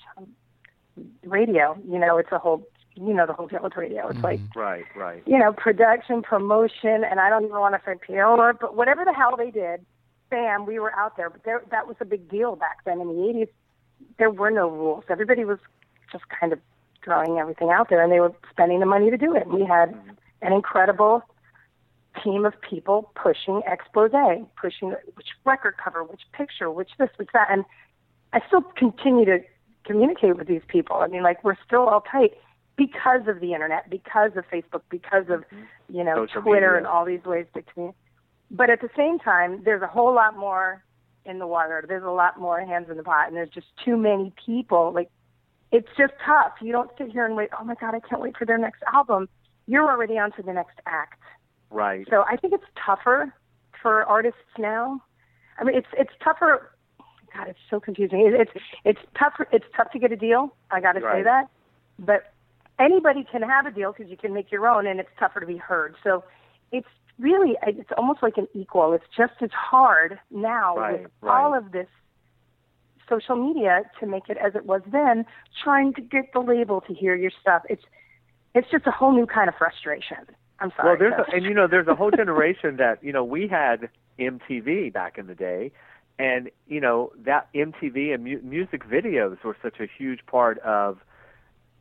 S7: radio, you know, it's a whole, you know, the whole deal with radio. It's like, mm-hmm.
S3: Right, right.
S7: you know, production, promotion, and I don't even want to say PR, but whatever the hell they did, bam, we were out there. But there, that was a big deal back then in the 80s. There were no rules. Everybody was just kind of throwing everything out there, and they were spending the money to do it. We had mm-hmm. an incredible team of people pushing expose, pushing which record cover, which picture, which this, which that, and I still continue to communicate with these people. I mean, like we're still all tight because of the internet, because of Facebook, because of mm-hmm. you know
S3: Social
S7: Twitter
S3: media.
S7: and all these ways to communicate. But at the same time, there's a whole lot more in the water. There's a lot more hands in the pot, and there's just too many people. Like it's just tough. You don't sit here and wait. Oh my God, I can't wait for their next album. You're already on to the next act.
S3: Right.
S7: So I think it's tougher for artists now. I mean, it's it's tougher. God, it's so confusing. It's it's tough. It's tough to get a deal. I got to say that. But anybody can have a deal because you can make your own, and it's tougher to be heard. So it's really it's almost like an equal. It's just as hard now
S3: Right,
S7: with
S3: right.
S7: all of this social media to make it as it was then, trying to get the label to hear your stuff. It's it's just a whole new kind of frustration. I'm sorry.
S3: Well, there's a, and you know there's a whole generation that you know we had MTV back in the day, and you know that MTV and mu- music videos were such a huge part of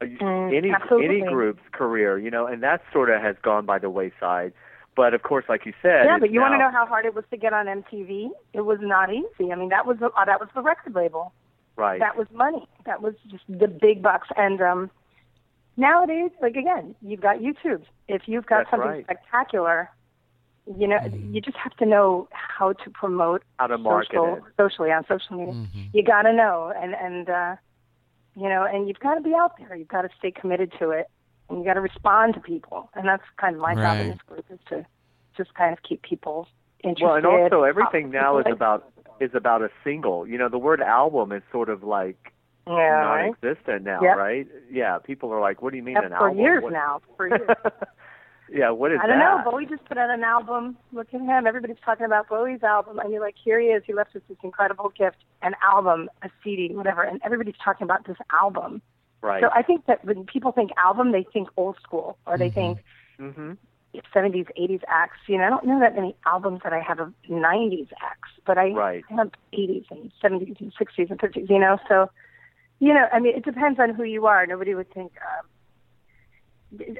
S7: Mm,
S3: any
S7: absolutely.
S3: any group's career, you know, and that sort of has gone by the wayside. But of course, like you said,
S7: Yeah, but you want to know how hard it was to get on MTV? It was not easy. I mean, that was the, uh, that was the record label.
S3: right?
S7: That was money. That was just the big bucks. And um nowadays, like again, you've got YouTube. If you've got
S3: That's
S7: something
S3: right.
S7: spectacular, you know, you just have to know how to promote
S3: How to market
S7: social,
S3: it.
S7: socially on social media. You got to know, and and uh, you know, and you've got to be out there. You've got to stay committed to it, and you got to respond to people. And that's kind of my job in this group is to just kind of keep people interested.
S3: Well, and also everything now is about is about a single. You know, the word album is sort of like
S7: yeah,
S3: non-existent now,
S7: Yep.
S3: right? Yeah, people are like, "What do you mean
S7: Yep,
S3: an
S7: for
S3: album?"
S7: For years
S3: What-
S7: now. For years.
S3: Yeah, what is that?
S7: I don't
S3: that?
S7: know. Bowie just put out an album. Look at him. Everybody's talking about Bowie's album, and you're like, here he is. He left us this incredible gift, an album, a CD, whatever, and everybody's talking about this album.
S3: Right.
S7: So I think that when people think album, they think old school, or they think
S3: Mm-hmm.
S7: 70s, 80s acts. You know, I don't know that many albums that I have of 90s acts, but I
S3: Right.
S7: have 80s and 70s and 60s and 50s. You know, so you know, I mean, it depends on who you are. Nobody would think. Um,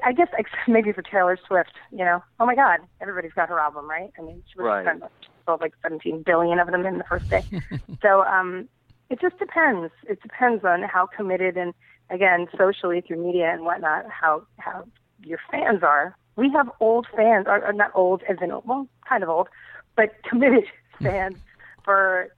S7: I guess except maybe for Taylor Swift, you know, oh my God, everybody's got her album, right? I mean, she was
S3: Right.
S7: spent, she sold like 17 billion of them in the first day. so um, it just depends. It depends on how committed and again, socially through media and whatnot, how how your fans are. We have old fans, or, or not old as in well, kind of old, but committed fans for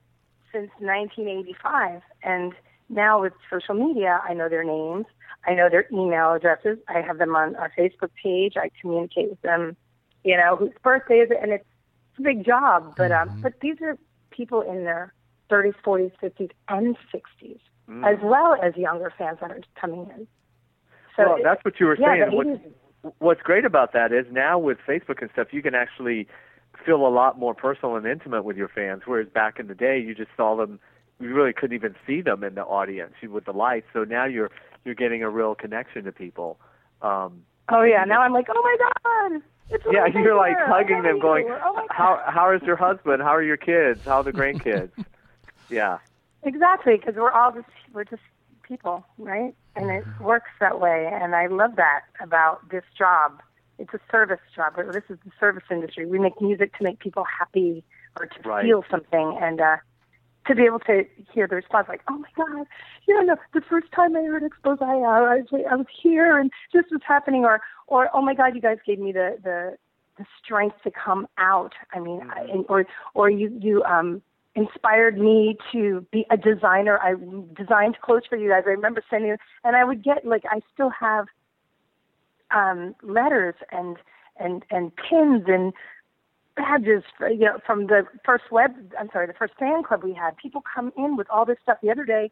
S7: since 1985, and now with social media, I know their names, I know their email addresses, I have them on our Facebook page, I communicate with them, you know, whose birthday is it, and it's, it's a big job, but um, but these are people in their 30s, 40s, 50s, and 60s,
S3: Mm.
S7: as well as younger fans that are coming in. So
S3: well,
S7: it-
S3: that's what you were
S7: yeah,
S3: saying. What, what's great about that is now with Facebook and stuff, you can actually feel a lot more personal and intimate with your fans. Whereas back in the day, you just saw them, you really couldn't even see them in the audience with the lights. So now you're you're getting a real connection to people. Um,
S7: Oh yeah, now I'm like, oh my god, it's
S3: yeah, you're like hugging them, going,
S7: oh
S3: "How how is your husband? How are your kids? How are the grandkids?" yeah.
S7: Exactly, because we're all just we're just people, right? And it works that way, and I love that about this job. It's a service job. This is the service industry. We make music to make people happy or to
S3: Right.
S7: feel something, and uh, to be able to hear the response, like, "Oh my God, you don't know the first time I heard Expose, I, I was I was here, and this was happening," or or "Oh my God, you guys gave me the the the strength to come out." I mean, I, and, or or you you um inspired me to be a designer. I designed clothes for you guys. I remember sending, and I would get like I still have um, letters and and and pins and badges, for, you know, from the first web. I'm sorry, the first fan club we had. People come in with all this stuff. The other day,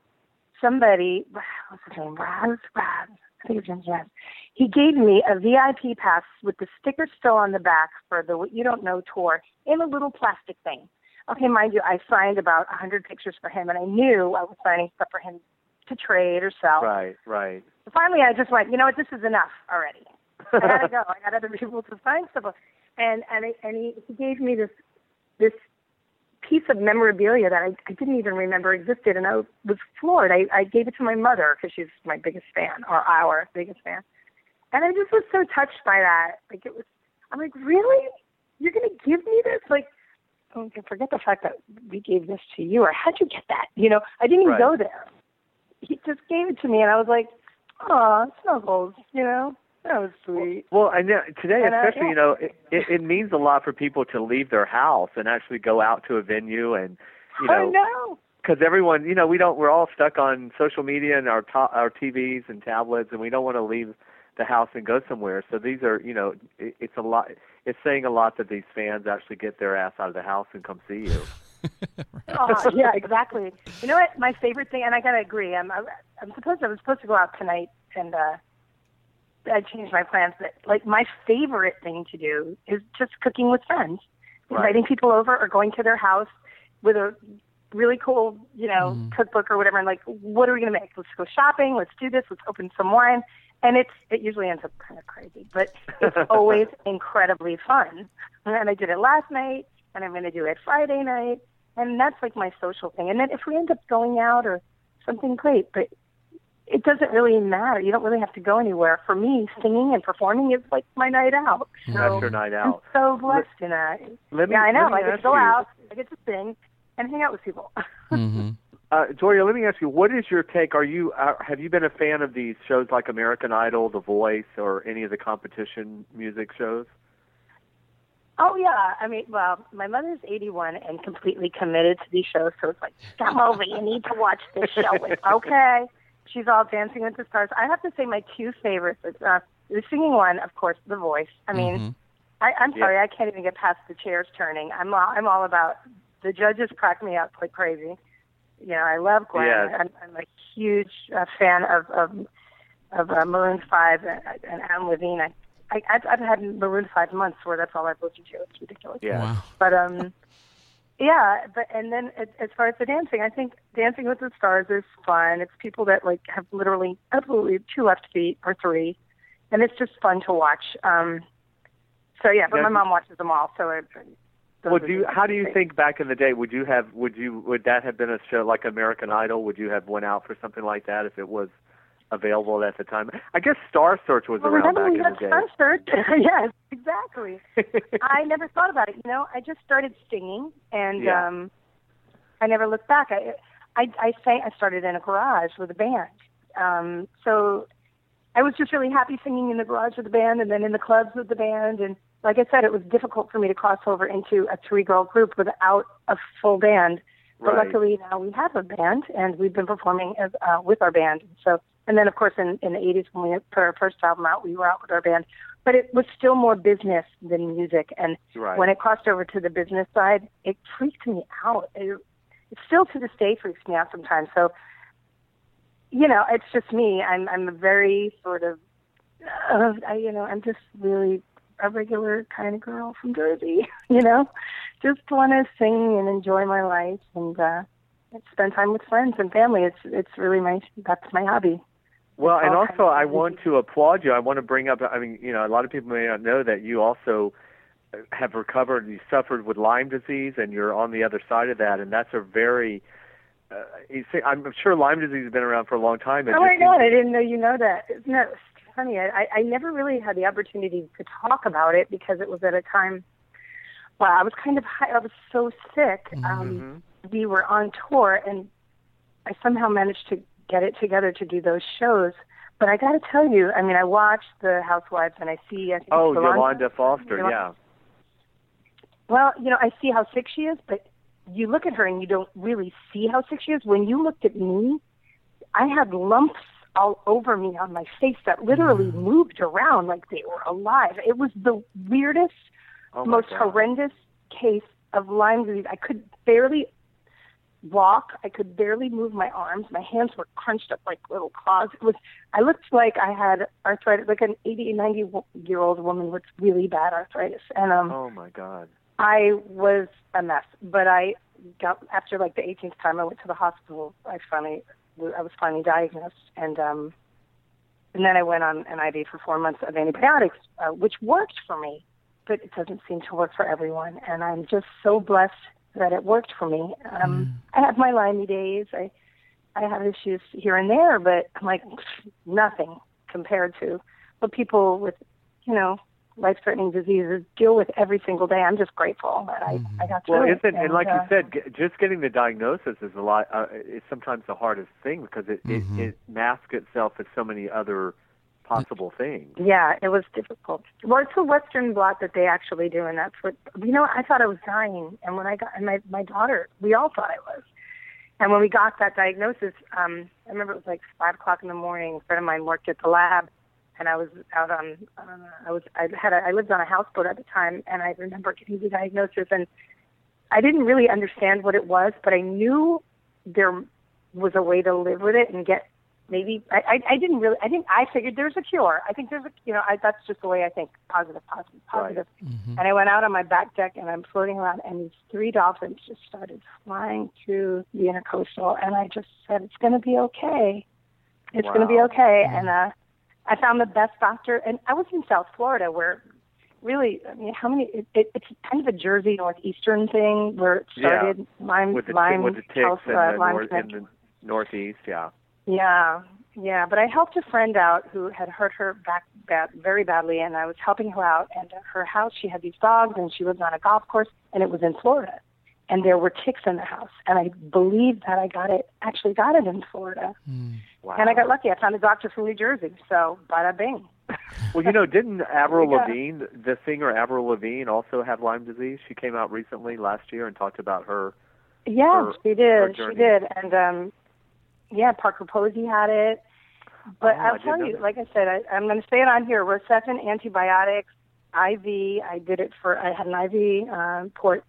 S7: somebody, what's his name, Raz, Raz. I think his name's Raz. He gave me a VIP pass with the sticker still on the back for the What You Don't Know tour in a little plastic thing. Okay, mind you, I signed about a 100 pictures for him, and I knew I was signing stuff for him to trade or sell.
S3: Right. Right.
S7: So finally, I just went, you know what, this is enough already. I gotta go. I got other people to sign stuff. And and I- and he, he gave me this this piece of memorabilia that I, I didn't even remember existed, and I was floored. I, I gave it to my mother because she's my biggest fan, or our biggest fan, and I just was so touched by that. Like it was, I'm like, really? You're gonna give me this? Like, oh, forget the fact that we gave this to you, or how'd you get that? You know, I didn't even
S3: Right.
S7: go there. He just gave it to me, and I was like, aw, snuggles, you know. That was sweet.
S3: Well, I know today,
S7: And, uh,
S3: especially,
S7: yeah.
S3: you know, it, it, it means a lot for people to leave their house and actually go out to a venue and, you
S7: I
S3: know,
S7: know.
S3: because everyone, you know, we don't, we're all stuck on social media and our to- our TVs and tablets, and we don't want to leave the house and go somewhere. So these are, you know, it, it's a lot. It's saying a lot that these fans actually get their ass out of the house and come see you.
S7: Oh, yeah, exactly. You know what? My favorite thing, and I gotta agree. I'm I'm I'm supposed I was supposed to go out tonight, and uh I changed my plans. But like my favorite thing to do is just cooking with friends,
S3: Right.
S7: inviting people over or going to their house with a really cool, you know, mm-hmm. cookbook or whatever. And like, what are we gonna make? Let's go shopping. Let's do this. Let's open some wine. And it's it usually ends up kind of crazy, but it's always incredibly fun. And I did it last night, and I'm going to do it Friday night, and that's like my social thing. And then if we end up going out or something, great. But it doesn't really matter. You don't really have to go anywhere. For me, singing and performing is like my night out. So
S3: That's your night out.
S7: I'm so blessed in that.
S3: Let me-
S7: yeah, I know.
S3: let me
S7: I get to
S3: ask
S7: go
S3: you-
S7: out, I get to sing, and hang out with people.
S4: Mm-hmm.
S3: Uh, Gioia, let me ask you, what is your take? Are you uh, have you been a fan of these shows like American Idol, The Voice, or any of the competition music shows?
S7: Oh yeah, I mean, well, my mother's 81 and completely committed to these shows, so it's like, come over, you need to watch this show. It's okay. She's all Dancing with the Stars. I have to say my two favorites. Uh, the singing one, of course, The Voice. I mean,
S4: Mm-hmm.
S7: I, I'm
S3: Yeah.
S7: sorry, I can't even get past the chairs turning. I'm all, I'm all about the judges crack me up like crazy. You know, I love Gwen.
S3: Yes.
S7: I'm, I'm a huge uh, fan of of, of uh, Maroon Five and, and Adam Levine. I, I I've, I've had Maroon Five months where that's all I've listened to. It's ridiculous.
S3: Yeah.
S4: Wow.
S7: But um, yeah, but and then as, far as the dancing, I think Dancing with the Stars is fun. It's people that like have literally absolutely two left feet or three, and it's just fun to watch. Um, so yeah, but
S3: Yeah.
S7: my mom watches them all. So it, those
S3: Would you? How do you
S7: things.
S3: think back in the day? Would you have? Would you? Would that have been a show like American Idol? Would you have went out for something like that if it was available at the time? I guess Star Search was
S7: Well,
S3: around back
S7: we
S3: in the day.
S7: Star Search? yes, exactly. I never thought about it. You know, I just started singing, and
S3: Yeah.
S7: um, I never looked back. I, I, I sang. I started in a garage with a band. Um, so I was just really happy singing in the garage with the band, and then in the clubs with the band. And like I said, it was difficult for me to cross over into a three-girl group without a full band. But
S3: Right.
S7: luckily now we have a band, and we've been performing as, uh, with our band. So, and then of course in, in the 80s when we put our first album out, we were out with our band. But it was still more business than music. And
S3: Right.
S7: when it crossed over to the business side, it freaked me out. It, it still to this day freaks me out sometimes. So, you know, it's just me. I'm I'm a very sort of, uh, I, you know, I'm just really a regular kind of girl from Jersey. You know, just want to sing and enjoy my life and uh, spend time with friends and family. It's it's really my that's my hobby.
S3: Well, and also I want to applaud you. I want to bring up. I mean, you know, a lot of people may not know that you also have recovered. You suffered with Lyme disease, and you're on the other side of that, and that's a very. Uh, you see, I'm sure Lyme disease has been around for a long time.
S7: Oh my God, I didn't know you know that. Isn't that funny? I, I never really had the opportunity to talk about it because it was at a time. Well, I was kind of high. I was so sick. Um, we were on tour, and I somehow managed to get it together to do those shows. But I got to tell you, I mean, I watched The Housewives, and I see. I think
S3: Oh,
S7: Yolanda.
S3: Yolanda Foster,
S7: Yolanda-
S3: yeah.
S7: Well, you know, I see how sick she is, but you look at her and you don't really see how sick she is. When you looked at me, I had lumps all over me on my face that literally mm. moved around like they were alive. It was the weirdest,
S3: Oh
S7: most
S3: God.
S7: horrendous case of Lyme disease. I could barely walk. I could barely move my arms. My hands were crunched up like little claws. It was. I looked like I had arthritis, like an 80, 90 year old woman with really bad arthritis. And um,
S3: Oh my God.
S7: I was a mess, but I got after like the 18th time I went to the hospital. I finally, I was finally diagnosed, and um, and then I went on an IV for four months of antibiotics, uh, which worked for me, but it doesn't seem to work for everyone. And I'm just so blessed that it worked for me. Um, I have my Lyme days. I I have issues here and there, but I'm like nothing compared to what people with, you know, life-threatening diseases deal with every single day. I'm just grateful that I I got through
S3: Well,
S7: it.
S3: isn't and like
S7: uh,
S3: you said, g- just getting the diagnosis is a lot. Uh, is sometimes the hardest thing because it, it it masks itself as so many other possible things.
S7: Yeah, it was difficult. Well, it's a Western blot that they actually do, and that's what you know. I thought I was dying, and when I got and my my daughter, we all thought I was. And when we got that diagnosis, um, I remember it was like five o'clock in the morning. A friend of mine worked at the lab, and I was out on. Uh, I was I had a, I lived on a houseboat at the time, and I remember getting the diagnosis, and I didn't really understand what it was, but I knew there was a way to live with it and get maybe I, I, I didn't really I think I figured there's a cure. I think there's a you know I, that's just the way I think positive positive positive. And I went out on my back deck and I'm floating around and these three dolphins just started flying through the intercoastal and I just said it's going to be okay. It's going to be
S8: Wow.
S7: okay. And uh, I found the best doctor and I was in South Florida where really I mean how many it, it, it's kind of a Jersey northeastern thing where it started
S3: yeah.
S7: Lyme
S3: with the
S7: Lyme
S3: with the ticks
S7: health,
S3: in,
S7: uh,
S3: the
S7: Lyme
S3: nor- in the northeast. Yeah.
S7: Yeah, yeah. But I helped a friend out who had hurt her back bad, very badly, and I was helping her out. And at her house, she had these dogs, and she lived on a golf course, and it was in Florida. And there were ticks in the house, and I believe that I got it. Actually, got it in Florida,
S3: Wow.
S7: and I got lucky. I found a doctor from New Jersey, so bada bing.
S3: Well, you know, didn't Avril
S7: Yeah.
S3: Lavigne, the singer Avril Lavigne, also have Lyme disease? She came out recently last year and talked about her.
S7: Yeah,
S3: her-
S7: she did. She did. And um yeah, Parker Posey had it. But
S3: Oh, I
S7: I'll tell you,
S3: that.
S7: like I said, I, I'm going to say it on here. Rocephin antibiotics, IV. I did it for. I had an IV uh, port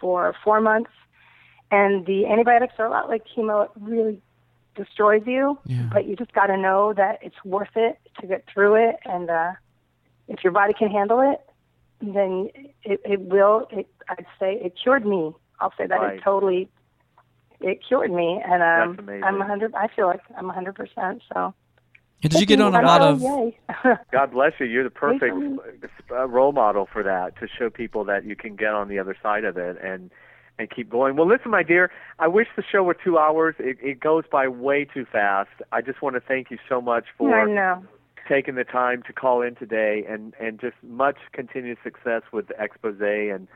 S7: for four months, and the antibiotics are a lot like chemo. It really destroys you, but you just got to know that it's worth it to get through it. And uh, if your body can handle it, then it, it will. It, I'd say it cured me I'll say that
S3: Right.
S7: it totally it cured me, and um,
S3: That's amazing.
S7: I'm a hundred. I feel like I'm a hundred percent. So.
S4: Did you get on a lot
S7: Oh,
S4: of?
S7: yay.
S3: God bless you. You're the perfect uh, role model for that to show people that you can get on the other side of it and and keep going. Well, listen, my dear, I wish the show were two hours. It, it goes by way too fast. I just want to thank you so much for
S7: I know.
S3: taking the time to call in today and and just much continued success with the expose and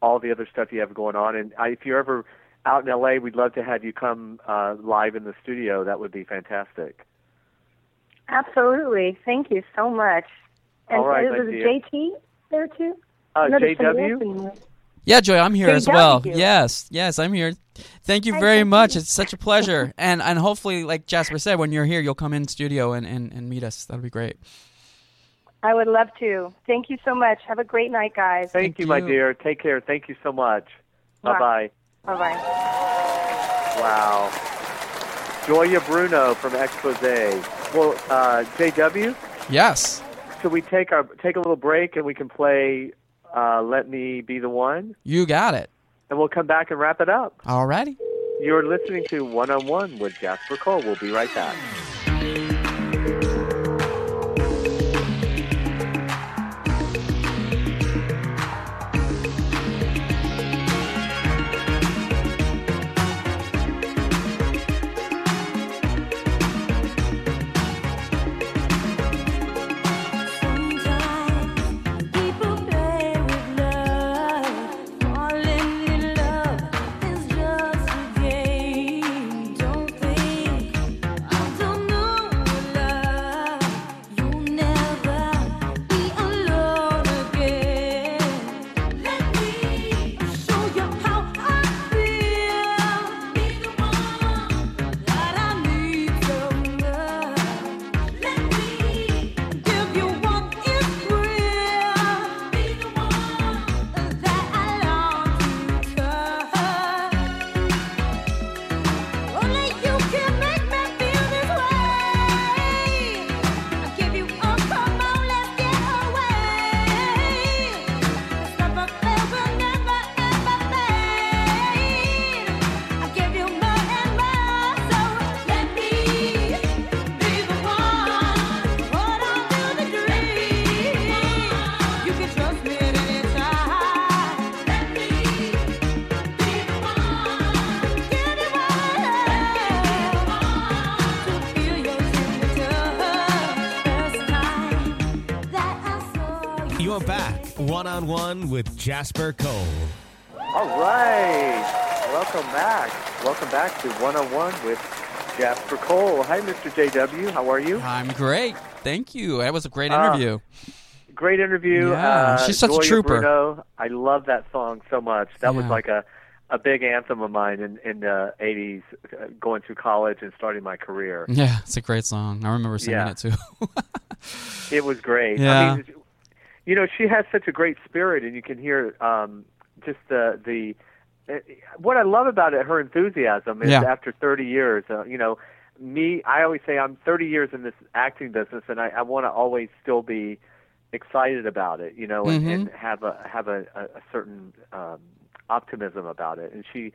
S3: all the other stuff you have going on. And I, if you're ever out in LA, we'd love to have you come uh, live in the studio. That would be fantastic.
S7: Absolutely. Thank you so much. And
S3: All right,
S7: was
S3: my
S7: it
S3: dear.
S7: JT there too?
S3: Uh,
S7: No,
S3: JW?
S7: else in there.
S4: Yeah, Joy, I'm here as well. Yes, yes, I'm here. Thank you very much. It's such a pleasure. and and hopefully, like Jasper said, when you're here, you'll come in studio and, and, and meet us. That'll be great.
S7: I would love to. Thank you so much. Have a great night, guys.
S3: Thank, you, my dear. Take care. Thank you so much. Bye bye.
S7: Bye bye.
S3: Wow. Gioia Bruno from Expose. Well, uh, JW,
S4: Yes.
S3: should we take our take a little break and we can play uh, "Let Me Be the One"
S4: You got it.
S3: and we'll come back and wrap it up.
S4: Alrighty.
S3: You're listening to One on One with Jasper Cole. We'll be right back.
S8: On one
S2: with Jasper Cole.
S3: All right. Welcome back. Welcome back to One on One with Jasper Cole. Hi, Mr. JW. How are you?
S4: I'm great. Thank you. That was a great
S3: Uh,
S4: interview.
S3: Great interview.
S4: Yeah,
S3: uh,
S4: she's such a trooper.
S3: Bruno. I love that song so much. That was like a, a big anthem of mine in, in the 80s, uh, going through college and starting my career.
S4: yeah, it's a great song. I remember singing
S3: Yeah.
S4: it too.
S3: It was great.
S4: Yeah.
S3: I mean, you know, she has such a great spirit, and you can hear um, just the the. uh, What I love about it, her enthusiasm is
S4: Yeah.
S3: after 30 years. Uh, you know, me. I always say I'm 30 years in this acting business, and I, I want to always still be excited about it. You know, and,
S4: Mhm.
S3: and have a have a, a, a certain um, optimism about it. And she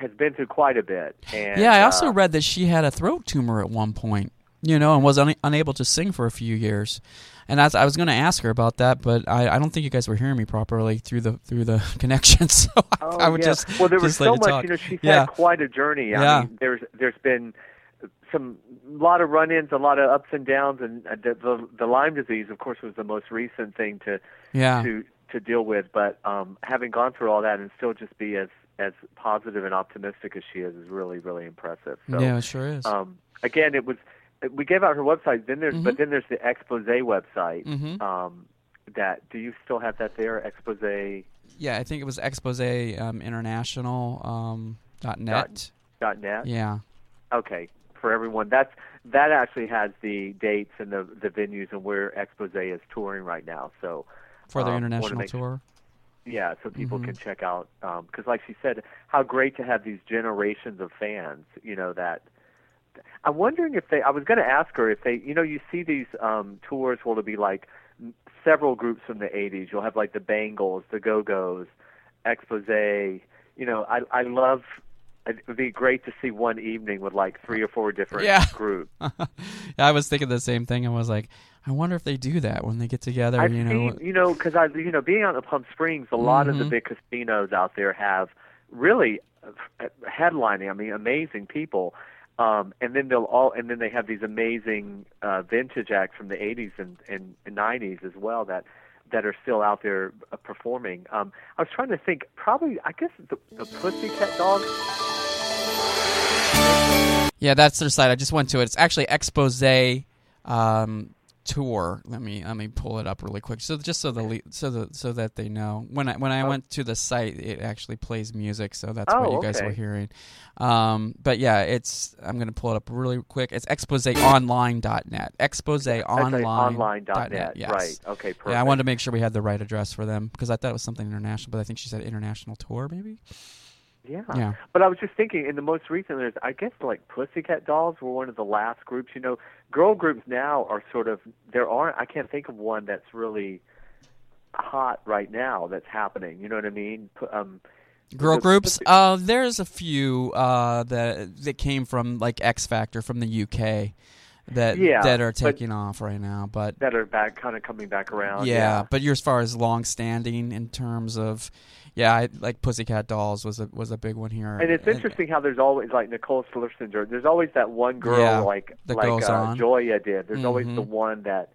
S3: has been through quite a bit. And
S4: yeah, I also
S3: uh,
S4: read that she had a throat tumor at one point, you know, and was un- unable to sing for a few years. And I was going to ask her about that, but I, I don't think you guys were hearing me properly through the through the connection. So I,
S3: Oh,
S4: I would
S3: yeah.
S4: just
S3: well, there was so much.
S4: talk.
S3: You know, she's
S4: yeah.
S3: had quite a journey. I
S4: Yeah.
S3: mean, there's there's been some lot of run-ins, a lot of ups and downs, and uh, the, the the Lyme disease, of course, was the most recent thing to
S4: Yeah.
S3: to to deal with. But um, having gone through all that and still just be as as positive and optimistic as she is is really really impressive. So,
S4: Yeah, it sure is.
S3: Um, again, it was we gave out her website. Then there's
S4: Mm-hmm.
S3: but then there's the expose website.
S4: Mhm.
S3: Um, that do you still have that there? Expose.
S4: yeah, I think it was Expose um, International um, dot net.
S3: dot net.
S4: Yeah.
S3: Okay, for everyone, that's that actually has the dates and the the venues and where Expose is touring right now. So
S4: For their
S3: um,
S4: international
S3: make-
S4: tour.
S3: Yeah, so people
S4: Mhm.
S3: can check out because, like she said, how great to have these generations of fans. You know that. I'm wondering if they. I was going to ask her if they. You know, you see these um, tours where it'll be like several groups from the '80s. You'll have like the Bangles, the Go Go's, Expose. you know, I I love. It would be great to see one evening with like three or four different
S4: Yeah.
S3: groups.
S4: I was thinking the same thing. I was like, I wonder if they do that when they get together.
S3: I've
S4: you know,
S3: seen, you know, because I, you know, being out in Palm Springs, a lot of the
S4: Mhm.
S3: big casinos out there have really uh, headlining. I mean, amazing people. Um, and then they'll all, and then they have these amazing uh, vintage acts from the '80s and, and, and '90s as well that that are still out there uh, performing. Um, I was trying to think. Probably, I guess the, the Pussycat Dolls.
S4: Yeah, that's their site. I just went to it. It's actually expose um, tour. Let me let me pull it up really quick. So just so the le- so the so that they know when I when I went to the site, it actually plays music. So that's what
S3: Oh,
S4: you guys
S3: okay.
S4: were hearing. Um, but yeah, it's I'm gonna pull it up really quick. It's exposeonline.net. Exposeonline.net.
S3: online.net.
S4: Yes.
S3: Right. Okay. Perfect.
S4: Yeah, I wanted to make sure we had the right address for them because I thought it was something international, but I think she said international tour, maybe.
S3: Yeah.
S4: Yeah.
S3: But I was just thinking, in the most recent years, I guess like Pussycat Dolls were one of the last groups. You know, girl groups now are sort of there aren't. I can't think of one that's really hot right now that's happening. You know what I mean? Um,
S4: Girl groups. Uh, there's a few uh, that that came from like X Factor from the UK that
S3: Yeah,
S4: that are taking off right now. But
S3: that are back, kind of coming back around.
S4: yeah, but you're as far as long standing in terms of yeah, I, like Pussycat Dolls was a was a big one here.
S3: And it's interesting how there's always like Nicole Scherzinger. There's always that one girl
S4: Yeah,
S3: like
S4: that
S3: like
S4: goes
S3: uh. Gioia did. There's always
S4: Mhm.
S3: the one that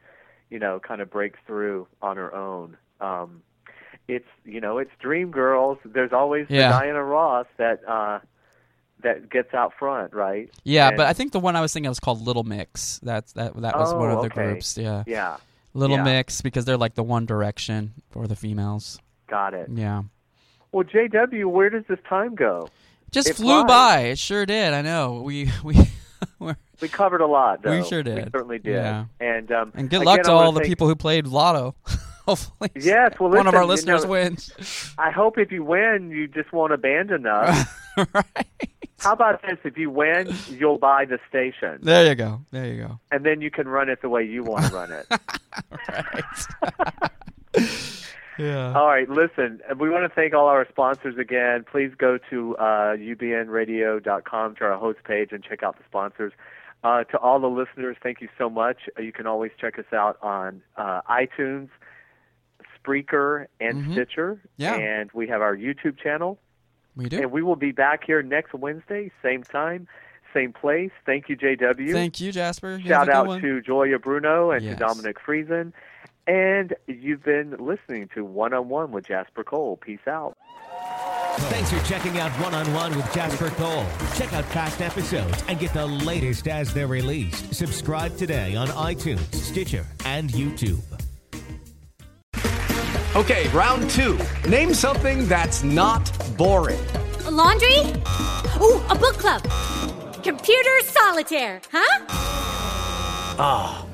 S3: you know kind of breaks through on her own. Um, it's you know it's Dream Girls. There's always
S4: Yeah.
S3: the Diana Ross that uh, that gets out front, right?
S4: Yeah,
S3: And-
S4: but I think the one I was thinking of was called Little Mix. That's that that was one
S3: Oh,
S4: of the
S3: okay.
S4: groups. Yeah.
S3: Yeah.
S4: Little
S3: Yeah.
S4: Mix because they're like the One Direction for the females.
S3: got it.
S4: Yeah.
S3: Well, JW, where does this time go?
S4: Just
S3: It
S4: flew
S3: flies.
S4: by. It sure did. I know. We we we're,
S3: covered a lot, though.
S4: We sure did.
S3: We certainly did.
S4: Yeah.
S3: And um,
S4: and good
S3: again,
S4: luck to all the people who played Lotto. Hopefully,
S3: Yes, well,
S4: one of our
S3: listen, you
S4: listeners
S3: know,
S4: wins.
S3: I hope if you win, you just won't abandon us. How about this? If you win, you'll buy the station,
S4: There you go. There you go.
S3: and then you can run it the way you want to run it.
S4: Yeah.
S3: All right, listen, we want to thank all our sponsors again. Please go to uh, ubnradio.com to our host page and check out the sponsors. Uh, to all the listeners, thank you so much. Uh, you can always check us out on uh, iTunes, Spreaker, and
S4: Mhm.
S3: Stitcher.
S4: Yeah.
S3: And we have our YouTube channel.
S4: We do.
S3: And we will be back here next Wednesday, same time, same place. Thank you, JW.
S4: Thank you, Jasper.
S3: Shout out
S4: one.
S3: to Gioia Bruno and
S4: Yes.
S3: to Dominic Friesen. And you've been listening to One on One with Jasper Cole. Peace out.
S2: Thanks for checking out One on One with Jasper Cole. Check out past episodes and get the latest as they're released. Subscribe today on iTunes, Stitcher, and YouTube.
S9: Okay, round two. Name something that's not boring.
S10: A laundry? Ooh, a book club. Computer solitaire, huh?
S9: Ah,